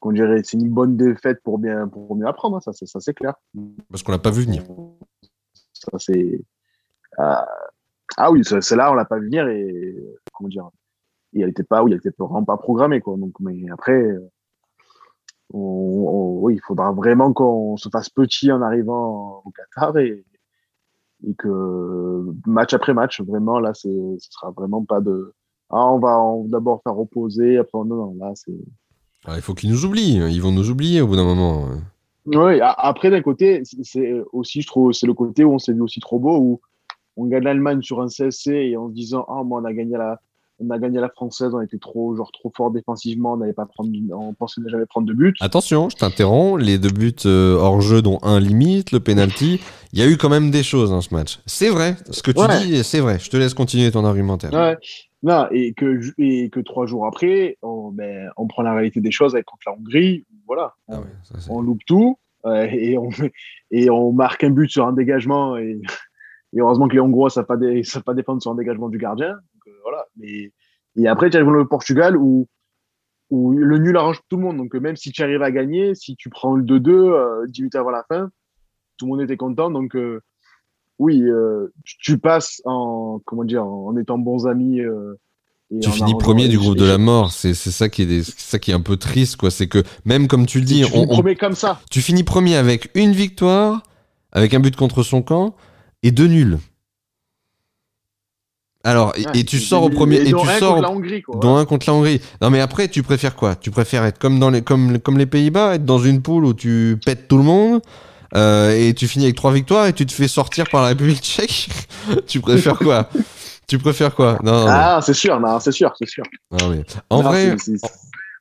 qu'on dirait c'est une bonne défaite pour bien pour mieux apprendre hein, ça c'est ça c'est clair. Parce qu'on l'a pas vu venir. Ça c'est euh, ah oui c'est là on l'a pas vu venir et comment dire il était pas oui il était vraiment pas programmé quoi. Donc mais après oui il faudra vraiment qu'on se fasse petit en arrivant au Qatar et, et que match après match vraiment là ce sera vraiment pas de ah on va d'abord faire reposer après non non là c'est ah, il faut qu'ils nous oublient. Ils vont nous oublier au bout d'un moment. Oui, après, d'un côté, c'est aussi, je trouve, c'est le côté où on s'est vu aussi trop beau, où on gagne l'Allemagne sur un CSC et en se disant, ah, oh, on a gagné la, on a gagné la française, on était trop, genre, trop fort défensivement, on pas prendre, on pensait ne jamais prendre de but. Attention, je t'interromps, les deux buts euh, hors jeu dont un limite, le penalty, il y a eu quand même des choses dans ce match. C'est vrai, ce que tu dis, c'est vrai. Je te laisse continuer ton argumentaire. Ouais. Non, et que, et que trois jours après, on, ben, on prend la réalité des choses avec contre la Hongrie, voilà, ah on, loupe tout et, on, et on marque un but sur un dégagement et, et heureusement que les Hongrois ne savent pas, dé, pas défendre sur un dégagement du gardien. Donc, euh, voilà. Mais, et après, tu arrives le Portugal où, où le nul arrange tout le monde. Donc même si tu arrives à gagner, si tu prends le 2-2 euh, 10 minutes avant la fin, tout le monde était content. Donc euh, oui, euh, tu passes en comment dire en étant bons amis tu finis premier du groupe de la mort, c'est ça qui est ça qui est un peu triste quoi, c'est que même comme tu le dis, tu on, finis premier comme ça. Tu finis premier avec une victoire, avec un but contre son camp et deux nuls. Alors et, tu sors au premier et, tu sors contre la Hongrie, quoi, dont un contre la Hongrie. Non mais après tu préfères quoi? Tu préfères être comme dans les comme comme les Pays-Bas, être dans une poule où tu pètes tout le monde euh, et tu finis avec trois victoires et tu te fais sortir par la République tchèque? Tu préfères quoi? Tu préfères quoi? Non, Ah, c'est sûr, non, c'est sûr, c'est sûr. Ah en vrai,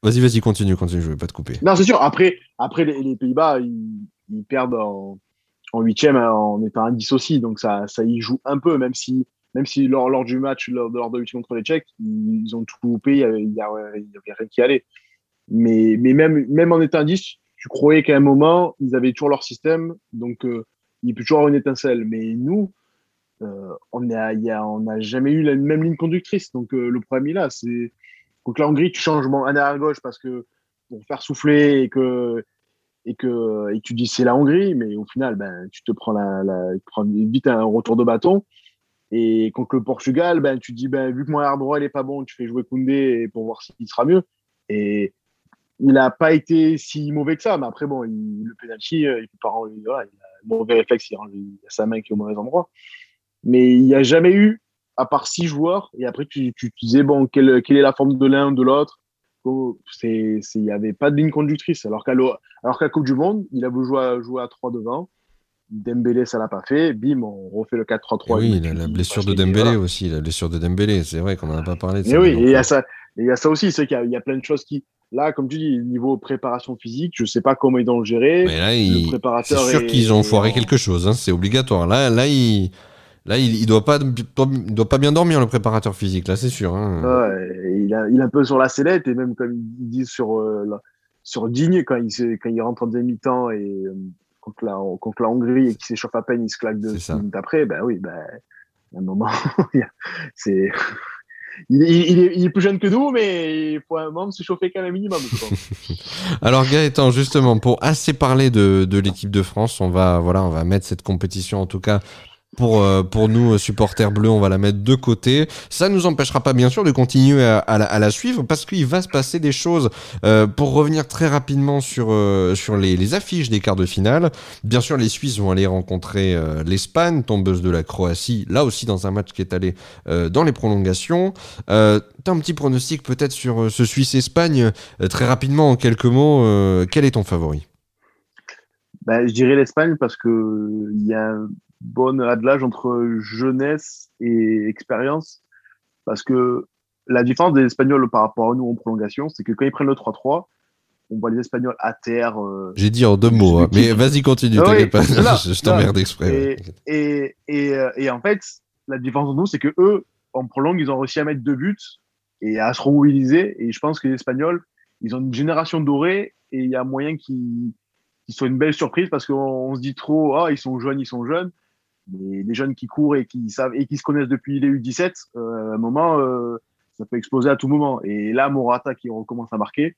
vas-y, vas-y, continue, continue, je vais pas te couper. Non, c'est sûr. Après, après les, Pays-Bas, ils, perdent en huitième en étant indissociés, donc ça, ça y joue un peu, même si, même si lors, du match, lors, de l'ultime contre les Tchèques, ils ont tout coupé, il n'y avait, rien qui allait. Mais, même, en étant 10, tu croyais qu'à un moment, ils avaient toujours leur système, donc euh, il peut toujours avoir une étincelle. Mais nous, euh, on n'a jamais eu la même ligne conductrice. Donc euh, le problème est là. C'est donc la Hongrie, tu changes un à gauche parce que pour faire souffler et que et que et tu dis c'est la Hongrie, mais au final, ben tu te la, la prends vite un retour de bâton. Et contre le Portugal, ben tu dis ben vu que mon arrière droit il est pas bon, tu fais jouer Koundé pour voir s'il sera mieux. Et il n'a pas été si mauvais que ça, mais après bon, le penalty, euh, il peut pas il, a un mauvais réflexe, il, il a sa main qui est au mauvais endroit. Mais il n'y a jamais eu, à part six joueurs, et après tu, tu, disais, bon, quelle, quelle, est la forme de l'un, de l'autre? Il n'y avait pas de ligne conductrice. Alors qu'à alors Coupe du Monde, il a jouer à, jouer à 3 devant. Dembélé, ça l'a pas fait. Bim, on refait le 4-3-3. Oui, la, la blessure de Dembélé aussi, la blessure de Dembélé. C'est vrai qu'on n'en a pas parlé. De oui, et il y a ça, il y a ça aussi, c'est qu'il y, a plein de choses qui, là, comme tu dis, niveau préparation physique, je sais pas comment ils vont le gérer. Mais là, il... c'est sûr qu'ils ont foiré quelque chose. Hein, c'est obligatoire. Là, là, il Là, il, il doit pas, doit pas bien dormir le préparateur physique, là, c'est sûr. Hein. Ouais, il, a, il est un peu sur la sellette et même comme ils disent sur euh, sur Digne quand il quand il rentre en demi-temps et euh, contre la contre la Hongrie et qu'il s'échauffe à peine, il se claque deux minutes après. Ben oui, ben à un moment, c'est il, il, est, il, est, plus jeune que nous, mais il faut un moment se chauffer quand même minimum. Alors Gaëtan, justement, pour assez parler de, de l'équipe de France, on va voilà, on va mettre cette compétition en tout cas pour, euh, pour nous, euh, supporters bleus, on va la mettre de côté. Ça nous empêchera pas, bien sûr, de continuer à, à, la, suivre parce qu'il va se passer des choses. Euh, pour revenir très rapidement sur, sur les, les, affiches des quarts de finale, bien sûr, les Suisses vont aller rencontrer l'Espagne, tombeuse de la Croatie, là aussi dans un match qui est allé dans les prolongations. T'as un petit pronostic peut-être sur ce Suisse-Espagne, très rapidement, en quelques mots, quel est ton favori? Ben, Je dirais l'Espagne parce que il y a bon adlage entre jeunesse et expérience. Parce que la différence des Espagnols par rapport à nous en prolongation, c'est que quand ils prennent le 3-3, on voit les Espagnols à terre. Euh, J'ai dit en deux mots, hein. mais vas-y, continue, ah pas, je, t'emmerde exprès. Et, et, euh, et, en fait, la différence entre nous, c'est que eux, en prolongue, ils ont réussi à mettre deux buts et à se remobiliser. Et je pense que les Espagnols, ils ont une génération dorée et il y a moyen qu'ils soient une belle surprise parce qu'on se dit trop, ah, ils sont jeunes, ils sont jeunes les, jeunes qui courent et qui savent et qui se connaissent depuis les U17, euh, à un moment, euh, ça peut exploser à tout moment. Et là, Morata qui recommence à marquer,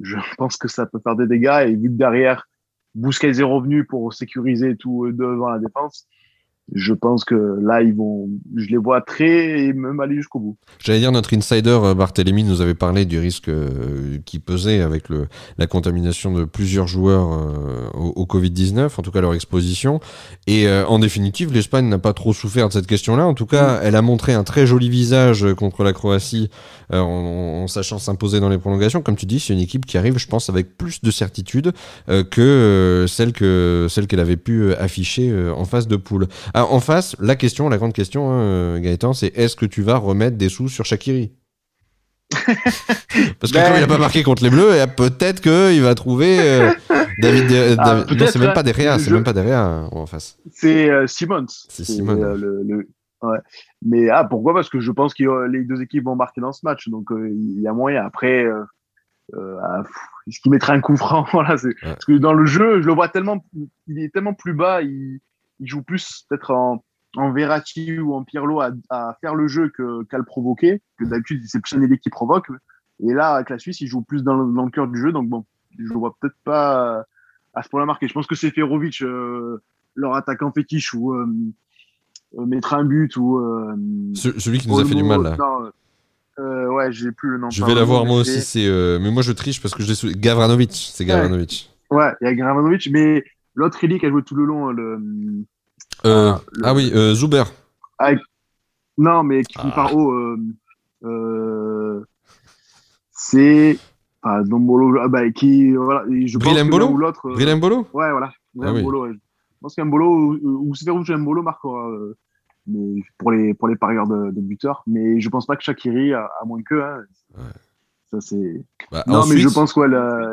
je pense que ça peut faire des dégâts. Et vu que derrière, Bousquet est revenu pour sécuriser tout devant la défense, je pense que là, ils vont, je les vois très et même aller jusqu'au bout. J'allais dire, notre insider euh, Barthélémy nous avait parlé du risque euh, qui pesait avec le, la contamination de plusieurs joueurs euh, au, Covid-19, en tout cas leur exposition. Et en définitive, l'Espagne n'a pas trop souffert de cette question-là. En tout cas, elle a montré un très joli visage contre la Croatie en, en, sachant s'imposer dans les prolongations. Comme tu dis, c'est une équipe qui arrive, je pense, avec plus de certitude que celle que celle qu'elle avait pu afficher en phase de poule. Ah, en face, la question, la grande question, hein, Gaëtan, c'est est-ce que tu vas remettre des sous sur Shakiri? Parce que ben... comme il n'a pas marqué contre les Bleus, peut-être qu'il va trouver euh, David. Ah, non, c'est même pas derrière, c'est même pas derrière en face. C'est euh, Simmons. C'est Simmons. Euh, le, le... Ouais. Mais ah, pourquoi? Parce que je pense que les deux équipes vont marquer dans ce match, donc il y a moyen. Après, ah, est-ce qu'il mettra un coup franc? Voilà, ouais. Parce que dans le jeu, je le vois tellement, il est tellement plus bas, il, il joue plus peut-être en en Verratti ou en Pirlo à, à faire le jeu qu'à le provoquer, que d'habitude c'est plus un qui provoque. Et là, avec la Suisse, il joue plus dans le, dans le cœur du jeu, donc bon, je vois peut-être pas à ce point-là marqué. Je pense que c'est Ferovic, euh, leur attaquant fétiche, ou euh, euh, mettre un but, ou. Euh, celui qui nous a fait du mal, là. Non, euh, ouais, j'ai plus le nom. Je vais l'avoir moi aussi, c'est. mais moi je triche parce que je l'ai Gavranovic, c'est Gavranovic. Ouais, il y a Gavranovic, mais l'autre Eli qui a joué tout le long, le. Euh, ah, ah, oui, euh, Zuber. Non, mais qui finit par. Euh, euh, c'est. Ah, Dombolo, ah, bah, qui. Voilà, je pense que l'autre. Bolo Ouais, voilà. Ah, oui. ouais. Je pense qu'un Bolo, ou, rouge, un Bolo marquera. mais pour les, pour les parieurs de, de buteurs. Mais je pense pas que Shakiri, à, à moins que. Hein, ouais. Ça, c'est. Bah, non, ensuite... mais je pense quoi, la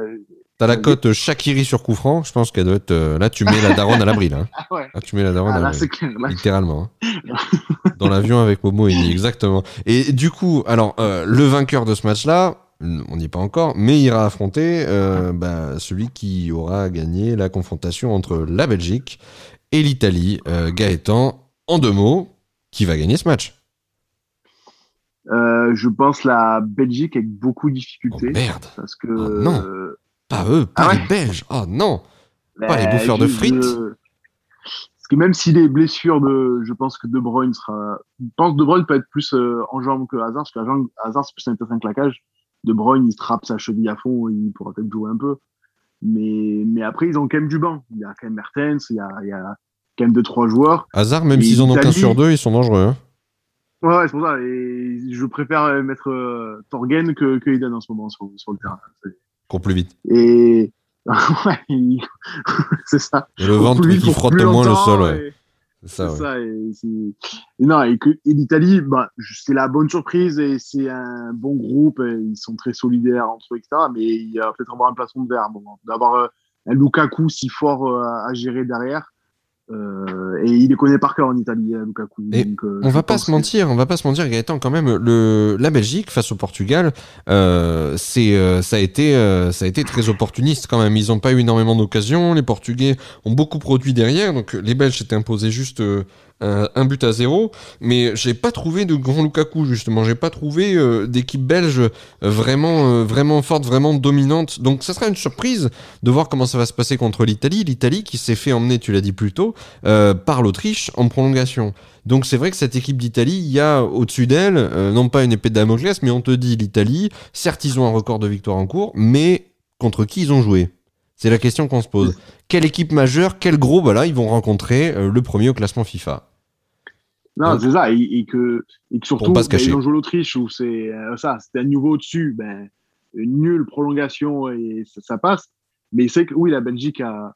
T'as la cote Shakiri sur coup franc, je pense qu'elle doit être. Euh, là, tu mets la daronne à l'abri, là. Ah ouais. Là, tu mets la daronne ah, à l'abri. Littéralement. Hein. Dans l'avion avec Momo et exactement. Et du coup, alors, euh, le vainqueur de ce match-là, on n'y est pas encore, mais ira affronter euh, bah, celui qui aura gagné la confrontation entre la Belgique et l'Italie. Gaëtan, en deux mots, qui va gagner ce match? Je pense la Belgique avec beaucoup de difficultés. Oh merde. Parce que oh non. Pas eux, pas ah ouais. les Belges. Oh non. Bah, pas les bouffeurs de frites. Parce que même s'il est blessure de, je pense que De Bruyne sera, je pense que De Bruyne peut être plus euh, en jambe que Hazard, parce que Hazard c'est plus un, un claquage. De Bruyne, il trappe sa cheville à fond, il pourra peut-être jouer un peu. Mais, mais après, ils ont quand même du banc. Il y a quand même Mertens, il y a, il y a quand même deux, trois joueurs. Hazard, même s'ils en ont qu'un sur deux, ils sont dangereux. Hein. Ouais, ouais c'est pour ça. Et je préfère mettre euh, Torgen que, que Eden en ce moment sur, sur le terrain. Cours plus vite. Et ouais, c'est ça. Et le ventre qui frotte au moins le sol. Ouais. C'est ça. ça et, et, non, et, que, et l'Italie, bah, c'est la bonne surprise et c'est un bon groupe. ils sont très solidaires entre eux, etc. Mais il y a peut-être avoir un plafond de verre. Bon, D'avoir euh, un Lukaku si fort euh, à gérer derrière. Euh, et il les connaît par cœur en Italie, hein, Lukaku. Donc, euh, on va pas se mentir, on va pas se mentir, Gaëtan, quand même, le, la Belgique face au Portugal, euh, c'est, euh, ça a été, euh, ça a été très opportuniste quand même. Ils ont pas eu énormément d'occasions. Les Portugais ont beaucoup produit derrière, donc les Belges s'étaient imposés juste un, un, but à zéro, mais j'ai pas trouvé de grand Lukaku justement. J'ai pas trouvé euh, d'équipe belge vraiment, euh, vraiment forte, vraiment dominante. Donc ça sera une surprise de voir comment ça va se passer contre l'Italie. L'Italie qui s'est fait emmener, tu l'as dit plus tôt, euh, par l'Autriche en prolongation. Donc c'est vrai que cette équipe d'Italie, il y a au-dessus d'elle, euh, non pas une épée de Damoclès, mais on te dit l'Italie. Certes, ils ont un record de victoire en cours, mais contre qui ils ont joué? C'est la question qu'on se pose. Quelle équipe majeure, quel gros, voilà, ils vont rencontrer euh, le premier au classement FIFA? Non, c'est ça, et, et, que, et que surtout, pas se cacher. Ben, ils ont joué l'Autriche où c'est euh, ça, c'était un niveau au-dessus, ben, une nulle prolongation et ça, ça passe. Mais c'est que oui, la Belgique a,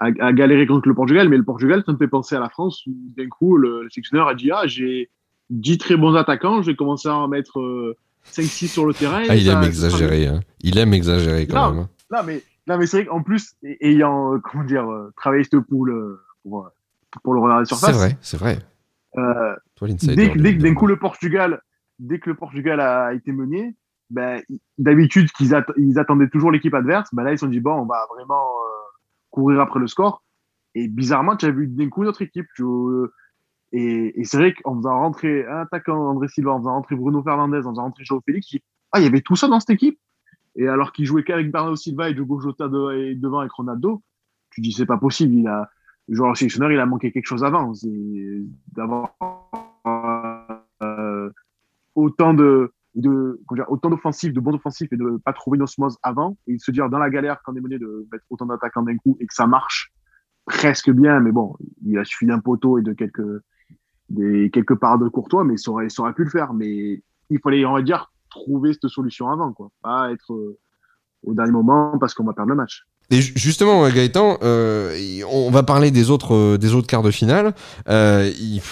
a, a, galéré contre le Portugal, mais le Portugal, ça me fait penser à la France où d'un coup, le, le sélectionneur a dit Ah, j'ai 10 très bons attaquants, je vais commencer à en mettre euh, 5-6 sur le terrain. Ah, il ça, aime exagérer, hein. il aime exagérer quand non, même. Hein. Non, mais non, mais c'est vrai qu'en plus, ayant, euh, comment dire, euh, travaillé cette poule euh, pour, pour le regarder sur C'est vrai, c'est vrai. Euh, Toi, dès, dès que d'un coup le Portugal, dès que le Portugal a été mené, ben, d'habitude qu'ils att ils attendaient toujours l'équipe adverse, ben là ils se sont dit bon, on va vraiment euh, courir après le score. Et bizarrement, tu as vu d'un coup notre équipe. Je... Et, et c'est vrai qu'en faisant rentrer un attaquant André Silva, en faisant rentrer Bruno Fernandez, en faisant rentrer Joao Félix, ah, il y avait tout ça dans cette équipe. Et alors qu'il jouait qu'avec Bernardo Silva et Diogo Jota de, et devant avec Ronaldo, tu dis c'est pas possible. Il a, le joueur sélectionneur, il a manqué quelque chose avant. D'avoir euh, autant de, de d'offensifs, de bons offensifs et de pas trouver une osmose avant et se dire dans la galère quand on est mené de mettre autant d'attaquants d'un coup et que ça marche presque bien. Mais bon, il a suffi d'un poteau et de quelques, des, quelques parades de courtois, mais ça aurait, ça aurait pu le faire. Mais il fallait, on va dire, trouver cette solution avant, quoi. Pas être euh, au dernier moment parce qu'on va perdre le match. Et justement, Gaëtan, euh, on va parler des autres, euh, des autres quarts de finale. Euh,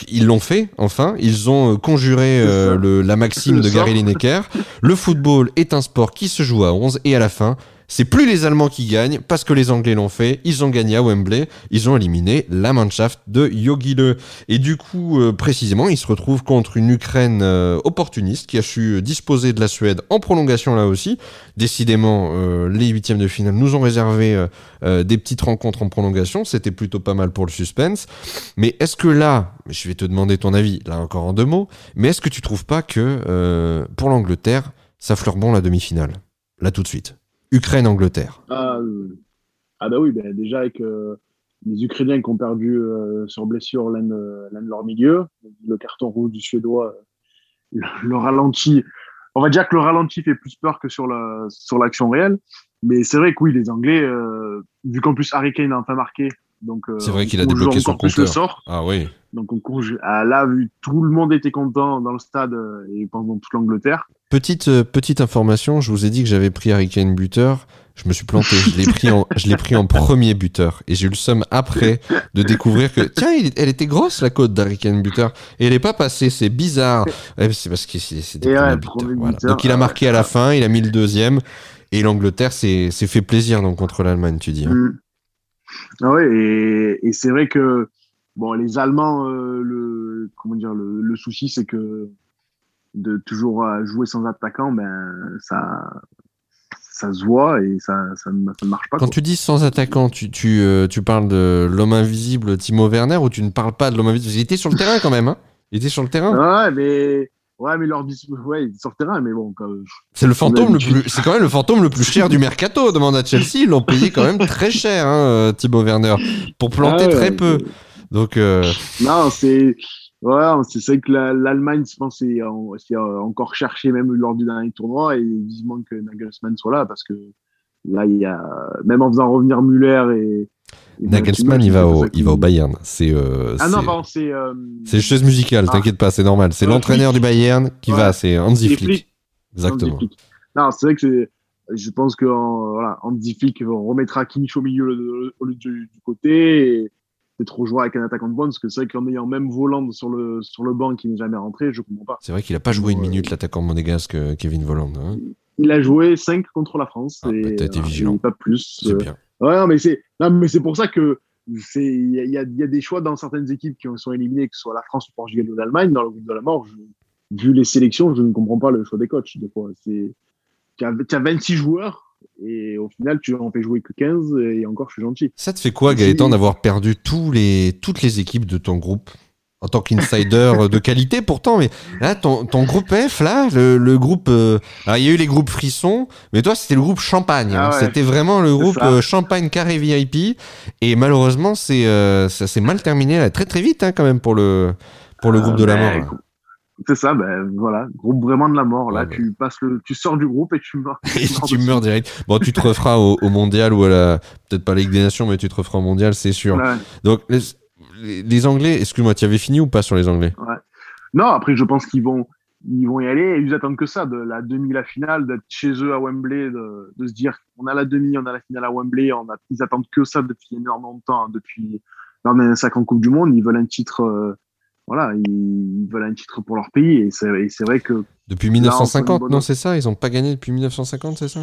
ils l'ont fait, enfin. Ils ont conjuré le, la maxime de Gary Lineker. Le football est un sport qui se joue à 11 et à la fin, c'est plus les Allemands qui gagnent parce que les Anglais l'ont fait. Ils ont gagné à Wembley. Ils ont éliminé la Mannschaft de Yogi Le. Et du coup, euh, précisément, ils se retrouvent contre une Ukraine euh, opportuniste qui a su disposer de la Suède en prolongation là aussi. Décidément, euh, les huitièmes de finale nous ont réservé des petites rencontres en prolongation. C'était plutôt pas mal pour le suspense. Mais est-ce que là, je vais te demander ton avis, là encore en deux mots, mais est-ce que tu trouves pas que pour l'Angleterre, ça fleure bon la demi-finale? Là tout de suite. Ukraine-Angleterre. Ah, ah, bah oui, bah déjà avec euh, les Ukrainiens qui ont perdu euh, sur blessure l'un de, leur milieu, le carton rouge du Suédois, euh, le, ralenti. On va dire que le ralenti fait plus peur que sur la sur l'action réelle, mais c'est vrai que oui, les Anglais, vu qu'en plus Harry Kane a enfin marqué, donc c'est vrai qu'il a débloqué son compteur. sort. Ah oui. Donc on court, là, vu tout le monde était content dans le stade et pendant toute l'Angleterre, Petite, euh, petite information, je vous ai dit que j'avais pris Harry Kane buteur. Je me suis planté. Je l'ai pris en, je l'ai pris en premier buteur. Et j'ai eu le somme après de découvrir que, tiens, elle était grosse, la côte d'Harry Kane buteur. Et elle est pas passée. C'est bizarre. c'est parce que c'est, des Voilà. Donc il a marqué à la fin. Il a mis le deuxième. Et l'Angleterre s'est, fait plaisir, donc, contre l'Allemagne, tu dis. Hein. Mm. Ah ouais, et, et c'est vrai que, bon, les Allemands, euh, le, comment dire, le, le souci, c'est que, de toujours euh, jouer sans attaquant, ben ça, ça se voit et ça, ça, ne marche pas. Quand tu dis sans attaquant, tu, tu, euh, tu parles de l'homme invisible Timo Werner ou tu ne parles pas de l'homme invisible? Il était sur le terrain quand même, hein Il était sur le terrain Ouais, mais. Ouais, mais leur ouais, sur le terrain, mais bon. C'est le fantôme le plus, c'est quand même le fantôme le plus cher du mercato. Demande à Chelsea, ils l'ont payé quand même très cher, hein, Thibaut Werner, pour planter ah très peu. Donc. Non, c'est Ouais, c'est vrai que l'Allemagne, je pense, c'est encore cherché même lors du dernier tournoi et vivement que Nagelsmann soit là parce que là, il y a même en faisant revenir Müller et, Nagelsmann, il va au, il va au Bayern. C'est euh, ah non, pardon, c'est euh, c'est chaise musicale. Ah. T'inquiète pas, c'est normal. C'est l'entraîneur du Bayern qui va. C'est Hansi Flick. Exactement. Non, c'est vrai que je pense que voilà, Hansi Flick remettra Kimmich au milieu au lieu du, du côté. Et, trop jouer avec un attaquant de pointe parce que c'est vrai qu'en ayant même Voland sur le, sur le banc qui n'est jamais rentré, je comprends pas. C'est vrai qu'il a pas joué une euh, minute l'attaquant monégasque euh, Kevin Voland. Hein. il a joué 5 contre la France. Ah, et, bah, été euh, vigilant. pas plus. C'est bien. Ouais, mais c'est, non, mais c'est pour ça que il y, y, a des choix dans certaines équipes qui sont éliminées, que ce soit la France, le Portugal ou l'Allemagne, dans le groupe de la mort. vu les sélections, je ne comprends pas le choix des coachs. Des fois, c'est, tu as 26 joueurs et au final, tu en fais jouer que 15 et encore, je suis gentil. Ça te fait quoi, Gaëtan, d'avoir perdu tous les, toutes les équipes de ton groupe? En tant qu'insider de qualité pourtant, mais là, ton, ton groupe F, là, le, groupe... Euh, alors, il y a eu les groupes frissons, mais toi, c'était le groupe champagne. Hein. Ah c'était vraiment le groupe euh, champagne carré VIP. Et malheureusement, c'est euh, ça s'est mal terminé là, très très vite hein, quand même pour le, pour le groupe de la ben, mort. C'est ça, ben voilà, groupe vraiment de la mort. Là, tu passes le, tu sors du groupe et tu meurs. et tu meurs direct. Bon, tu te referas au, mondial ou à la, peut-être pas la Ligue des Nations, mais tu te referas au mondial, c'est sûr. Donc, les, les Anglais, excuse-moi, tu avais fini ou pas sur les Anglais? Non, après, je pense qu'ils vont, ils vont y aller et ils attendent que ça, de la demi, la finale, d'être chez eux à Wembley, de, de, se dire, on a la demi, on a la finale à Wembley, on a, ils attendent que ça depuis énormément de temps, hein, depuis leur 50 Coupe du Monde, ils veulent un titre. Euh, voilà, ils veulent un titre pour leur pays et c'est vrai que. Depuis 1950, non, c'est ça Ils n'ont pas gagné depuis 1950, c'est ça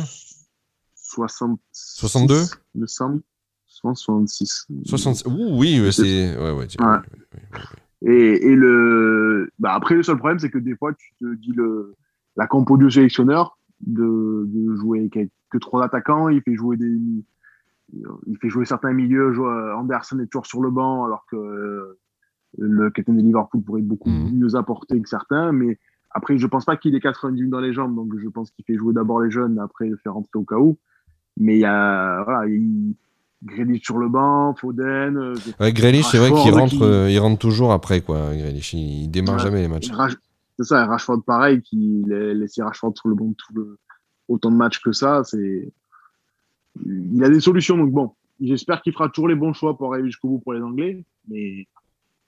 60... 62 me semble. 66. 66. oui, c'est. Ouais, ouais, et, et, le. Bah après, le seul problème, c'est que des fois, tu te dis le... la compo du sélectionneur de, de jouer que trois attaquants, il fait jouer des. Il fait jouer certains milieux. Anderson est toujours sur le banc alors que le capitaine de Liverpool pourrait beaucoup mhm. mieux apporter que certains, mais après, je pense pas qu'il ait 90 dans les jambes, donc je pense qu'il fait jouer d'abord les jeunes, après le faire rentrer au cas où. Mais il y a, voilà, il, Grealish sur le banc, Foden. Euh, ouais, Grealish, c'est vrai qu'il rentre, euh, il rentre toujours après, quoi. Grealish, il, démarre jamais les matchs. C'est ça, Rashford pareil, qui laissé Rashford sur le banc tout le, autant de matchs que ça, c'est, il a des solutions, donc bon. J'espère qu'il fera toujours les bons choix pour arriver jusqu'au bout pour les Anglais, mais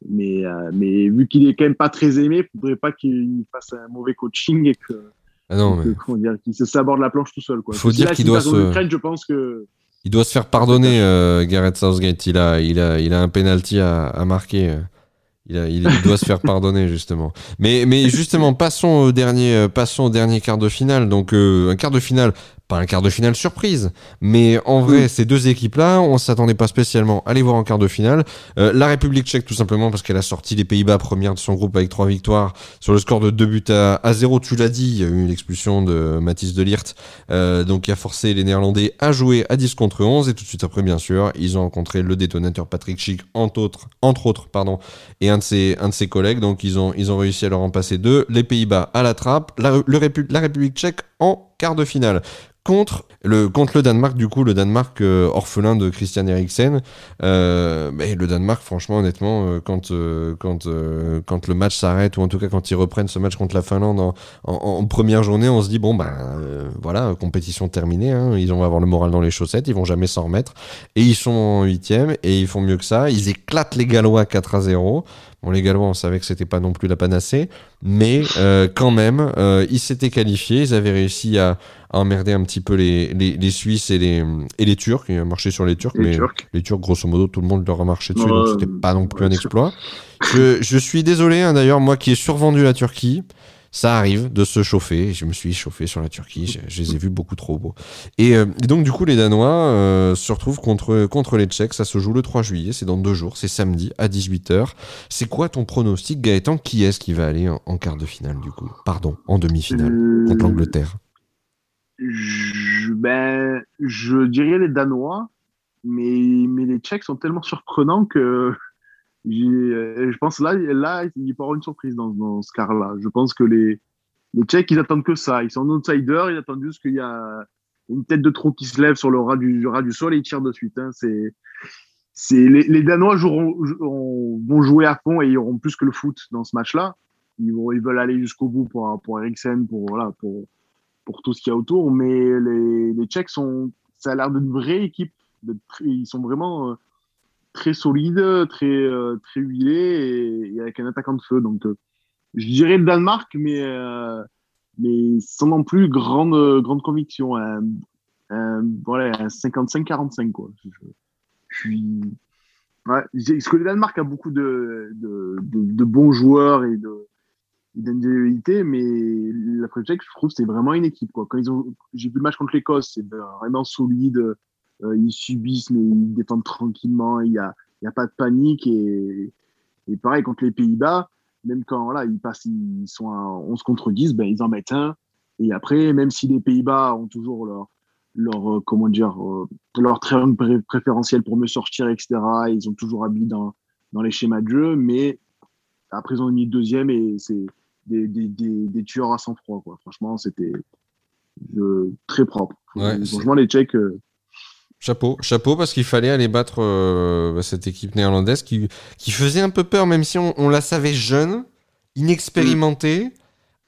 mais, euh, mais vu qu'il est quand même pas très aimé, il faudrait pas qu'il fasse un mauvais coaching et que, ah non, mais... qu'il se saborde la planche tout seul. Quoi. Faut dire qu'il doit se. Ukraine, je pense que Il doit se faire pardonner, euh, Gareth Southgate. Il a, il a, il a un penalty à, à marquer. Il, a, il, doit se faire pardonner justement. Mais, mais justement, passons au dernier, passons au dernier quart de finale. Donc un quart de finale pas un quart de finale surprise, mais en vrai, ces deux équipes-là, on s'attendait pas spécialement à les voir en quart de finale. Euh, la République tchèque, tout simplement, parce qu'elle a sorti les Pays-Bas première de son groupe avec trois victoires sur le score de 2 buts à, à 0. Tu l'as dit, il y a eu l'expulsion de Mathis de Liert, euh, donc qui a forcé les Néerlandais à jouer à 10 contre 11. Et tout de suite après, bien sûr, ils ont rencontré le détonateur Patrick Schick, entre autres, entre autres, pardon, et un de ses, un de ses collègues. Donc ils ont, ils ont réussi à leur en passer deux. Les Pays-Bas à la trappe, la, le la République tchèque en quart de finale contre le, contre le Danemark, du coup, le Danemark euh, orphelin de Christian Eriksen. Euh, mais le Danemark, franchement, honnêtement, euh, quand, quand, quand le match s'arrête, ou en tout cas quand ils reprennent ce match contre la Finlande en, en, première journée, on se dit, bon, ben voilà, compétition terminée, hein, ils vont avoir le moral dans les chaussettes, ils vont jamais s'en remettre. Et ils sont en huitième, et ils font mieux que ça. Ils éclatent les Gallois 4 à 0. Bon, Gallois, on savait que c'était pas non plus la panacée, mais euh, quand même, euh, ils s'étaient qualifiés, ils avaient réussi à, emmerder un petit peu les, les, les, Suisses et les, et les Turcs. Ils ont marché sur les Turcs, mais les Turcs, grosso modo, tout le monde leur a marché dessus, donc c'était pas non plus un exploit. Je, je suis désolé, hein, d'ailleurs, moi qui ai survendu la Turquie, ça arrive de se chauffer. Je me suis chauffé sur la Turquie. Je, les ai vus beaucoup trop beaux. Et, euh, donc, du coup, les Danois euh, se retrouvent contre, contre les Tchèques. Ça se joue le 3 juillet. C'est dans deux jours. C'est samedi à 18h. C'est quoi ton pronostic, Gaëtan? Qui est-ce qui va aller en, quart de finale, du coup? Pardon, en demi-finale euh, contre l'Angleterre je, ben, je dirais les Danois. Mais, mais les Tchèques sont tellement surprenants que je pense là, là, il y aura une surprise dans, ce quart-là. Je pense que les, les Tchèques, ils attendent que ça. Ils sont outsiders, ils attendent juste qu'il y a une tête de trop qui se lève sur le ras du, ras du sol et ils tirent de suite. Hein. C'est, c'est les, les, Danois joueront, vont jouer à fond et ils auront plus que le foot dans ce match-là. Ils, vont, ils veulent aller jusqu'au bout pour, pour Eriksen, pour, voilà, pour, pour tout ce qu'il y a autour. Mais les, les Tchèques sont, ça a l'air d'une vraie équipe. Ils sont vraiment, euh, très solide, très, euh, très huilé et, avec un attaquant de feu. Donc, euh, je dirais le Danemark, mais, euh, mais sans non plus grande, grande conviction. Un, voilà, un 55-45, quoi. Je, suis. Ouais, parce que le Danemark a beaucoup de, de, de, bons joueurs et d'individualité, mais la Tchèque, je trouve, c'est vraiment une équipe. Quoi. Quand ils ont, j'ai vu le match contre l'Écosse, c'est vraiment solide. Euh, ils subissent, mais ils défendent tranquillement. Il n'y a, y a pas de panique. Et, et pareil, contre les Pays-Bas, même quand là, ils, passent, ils sont à 11 contre 10, ben, ils en mettent un. Et après, même si les Pays-Bas ont toujours leur, leur, euh, comment dire, euh, leur triangle préférentiel pour me sortir, etc., ils ont toujours habillé dans, dans les schémas de jeu, mais après, ils ont mis deuxième et c'est des, des, des, des, tueurs à sang-froid. Franchement, c'était très propre. franchement, les Tchèques, Chapeau, chapeau, parce qu'il fallait aller battre euh, bah, cette équipe néerlandaise qui, qui faisait un peu peur, même si on, la savait jeune, inexpérimentée,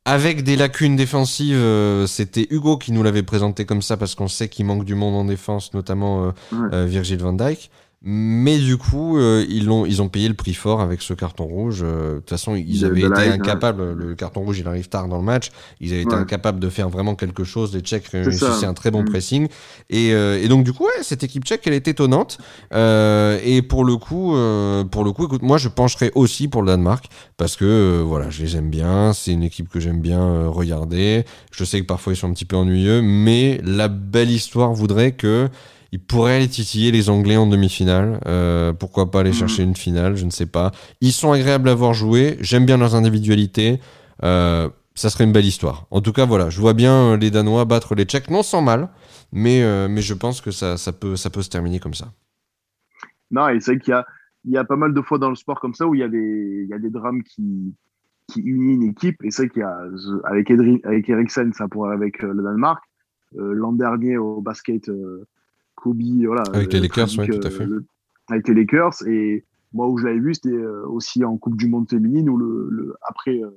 avec des lacunes défensives. Euh, c'était Hugo qui nous l'avait présenté comme ça, parce qu'on sait qu'il manque du monde en défense, notamment euh, Virgil van Dijk. Mais du coup, euh, ils, ont, ils ont payé le prix fort avec ce carton rouge. Euh, de toute façon, ils avaient été incapables. Le carton rouge, il arrive tard dans le match. Ils avaient été incapables de faire vraiment quelque chose. Les Tchèques réussissaient un très bon mm. pressing. Et, euh, et, donc, du coup, ouais, cette équipe tchèque, elle est étonnante. et pour le coup, pour le coup, écoute, moi, je pencherai aussi pour le Danemark parce que voilà, je les aime bien. C'est une équipe que j'aime bien regarder. Je sais que parfois ils sont un petit peu ennuyeux, mais la belle histoire voudrait que il pourrait aller titiller les Anglais en demi-finale. Euh, pourquoi pas aller mhm. chercher une finale, je ne sais pas. Ils sont agréables à voir jouer. J'aime bien leurs individualités. Euh, ça serait une belle histoire. En tout cas, voilà, je vois bien les Danois battre les Tchèques, non sans mal, mais, euh, mais je pense que ça, ça, peut, ça peut se terminer comme ça. Non, et c'est vrai qu'il y a, il y a pas mal de fois dans le sport comme ça où il y a des, il y a des drames qui, qui unissent une équipe. Et c'est vrai qu'il y a, avec, avec Eriksen, ça pourrait avec le Danemark. L'an dernier au basket, Kobe, voilà. Avec les Lakers, oui, tout à fait. avec les Lakers. Et moi, où je l'avais vu, c'était euh, aussi en Coupe du Monde féminine, où le, après euh,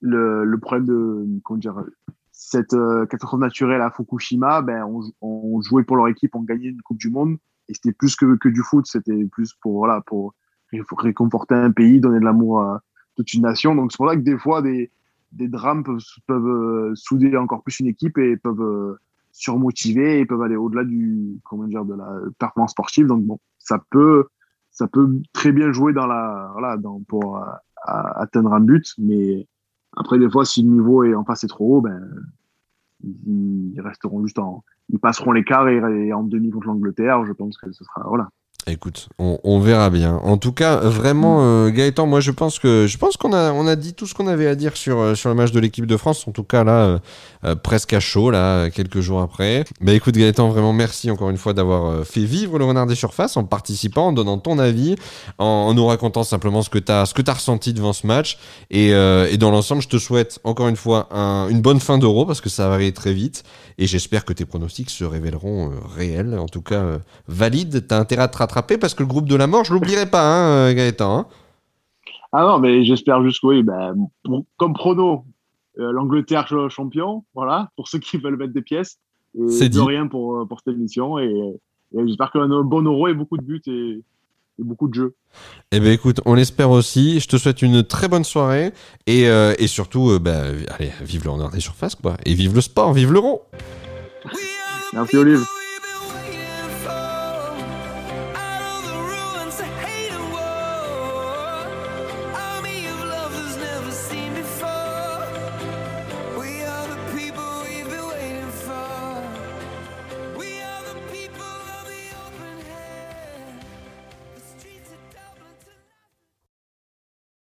le, le, problème de comment dire, cette euh, catastrophe naturelle à Fukushima, ben, on, jouait pour leur équipe, on gagnait une Coupe du Monde. Et c'était plus que, que du foot, c'était plus pour, voilà, pour réconforter un pays, donner de l'amour à toute une nation. Donc c'est pour ça que des fois, des, des drames peuvent, peuvent souder encore plus une équipe et peuvent surmotivés et peuvent aller au-delà du comment dire de la performance sportive. Donc bon, ça peut ça peut très bien jouer dans la voilà pour atteindre un but, mais après des fois si le niveau est en face est trop haut, ben ils resteront juste en ils passeront l'écart et, en demi contre l'Angleterre. Je pense que ce sera. Écoute, on, verra bien. En tout cas, vraiment, mm. euh, Gaëtan, moi je pense que je pense qu'on a on a dit tout ce qu'on avait à dire sur euh, sur le match de l'équipe de France. En tout cas là, euh, presque à chaud là, quelques jours après. Bah écoute Gaëtan, vraiment merci encore une fois d'avoir fait vivre le Renard des Surfaces en participant, en donnant ton avis, en, nous racontant simplement ce que t'as ce que t'as ressenti devant ce match. Et, et dans l'ensemble, je te souhaite encore une fois une bonne fin d'Euro parce que ça va aller très vite. Et j'espère que tes pronostics se révéleront réels, en tout cas valides. T'as intérêt à te rattraper parce que le groupe de la mort, je l'oublierai pas, hein, euh, Gaëtan. Hein. Ah non, mais j'espère juste que oui, ben, comme prono, euh, l'Angleterre champion, voilà, pour ceux qui veulent mettre des pièces. C'est de rien pour, euh, pour cette émission. Et, j'espère qu'on a un bon euro et beaucoup de buts et, beaucoup de jeux. Eh bien écoute, on l'espère aussi. Je te souhaite une très bonne soirée et, et surtout, ben, allez, vive le honneur des surfaces, quoi. Et vive le sport, vive l'euro. Merci Olive.